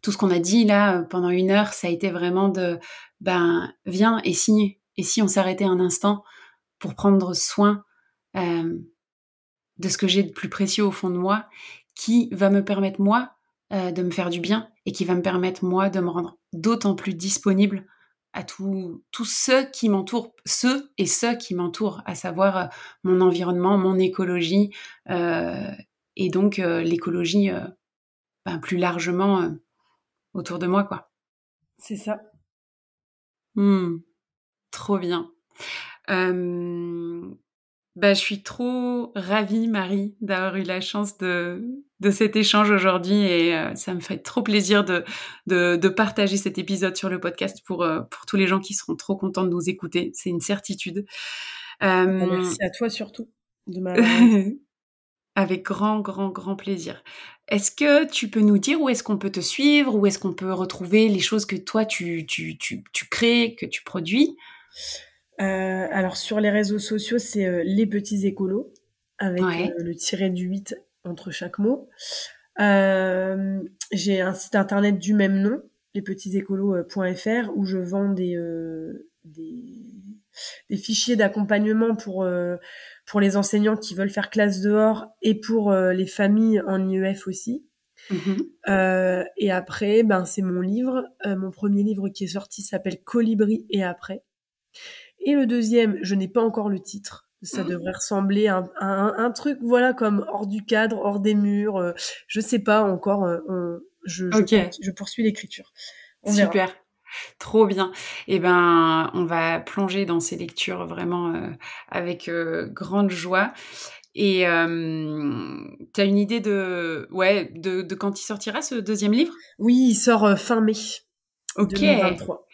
S1: tout ce qu'on a dit là pendant une heure, ça a été vraiment de, ben, viens et signe et si on s'arrêtait un instant pour prendre soin euh, de ce que j'ai de plus précieux au fond de moi, qui va me permettre moi euh, de me faire du bien et qui va me permettre moi de me rendre d'autant plus disponible à tous ceux qui m'entourent, ceux et ceux qui m'entourent, à savoir euh, mon environnement, mon écologie, et donc l'écologie ben, plus largement autour de moi, quoi.
S2: C'est ça.
S1: Mmh. Trop bien. bah, je suis trop ravie, Marie, d'avoir eu la chance de, de cet échange aujourd'hui et ça me fait trop plaisir de, de, de, partager cet épisode sur le podcast pour, pour tous les gens qui seront trop contents de nous écouter. C'est une certitude.
S2: Bah, merci à toi surtout de
S1: Avec grand, grand, grand plaisir. Est-ce que tu peux nous dire où est-ce qu'on peut te suivre, où est-ce qu'on peut retrouver les choses que toi tu, tu, tu, tu crées, que tu produis?
S2: Alors sur les réseaux sociaux, c'est les petits écolos avec le tiré du 8 entre chaque mot. J'ai un site internet du même nom, lespetitsécolos.fr, où je vends des, des, fichiers d'accompagnement pour, pour les enseignants qui veulent faire classe dehors et pour les familles en IEF aussi. Mhm. Euh, et après, ben c'est mon livre. Euh, mon premier livre qui est sorti s'appelle Colibri et après. Et le deuxième, je n'ai pas encore le titre. Ça mhm. devrait ressembler à un, truc, voilà, comme hors du cadre, hors des murs. Euh, je sais pas encore. je, je, poursuis l'écriture.
S1: Super. Trop bien. Eh ben, on va plonger dans ces lectures vraiment avec grande joie. Et euh, tu as une idée de, ouais, de, de, quand il sortira ce deuxième livre?
S2: Oui, il sort euh, fin mai ok 2023.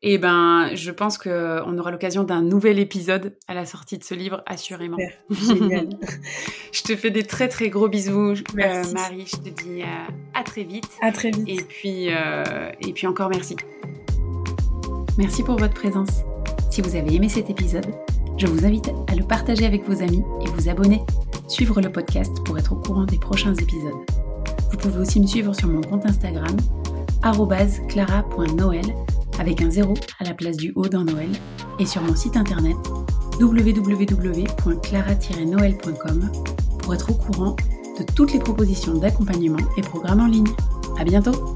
S1: Et eh ben, je pense qu'on aura l'occasion d'un nouvel épisode à la sortie de ce livre, assurément. Génial. je te fais des très très gros bisous, euh, Marie. Je te dis à très vite.
S2: À très vite.
S1: Et puis, euh, et puis encore merci. Merci pour votre présence. Si vous avez aimé cet épisode, je vous invite à le partager avec vos amis et vous abonner, suivre le podcast pour être au courant des prochains épisodes. Vous pouvez aussi me suivre sur mon compte Instagram, clara.noël, avec un zéro à la place du haut dans Noël, et sur mon site internet www.clara-noël.com pour être au courant de toutes les propositions d'accompagnement et programmes en ligne. À bientôt!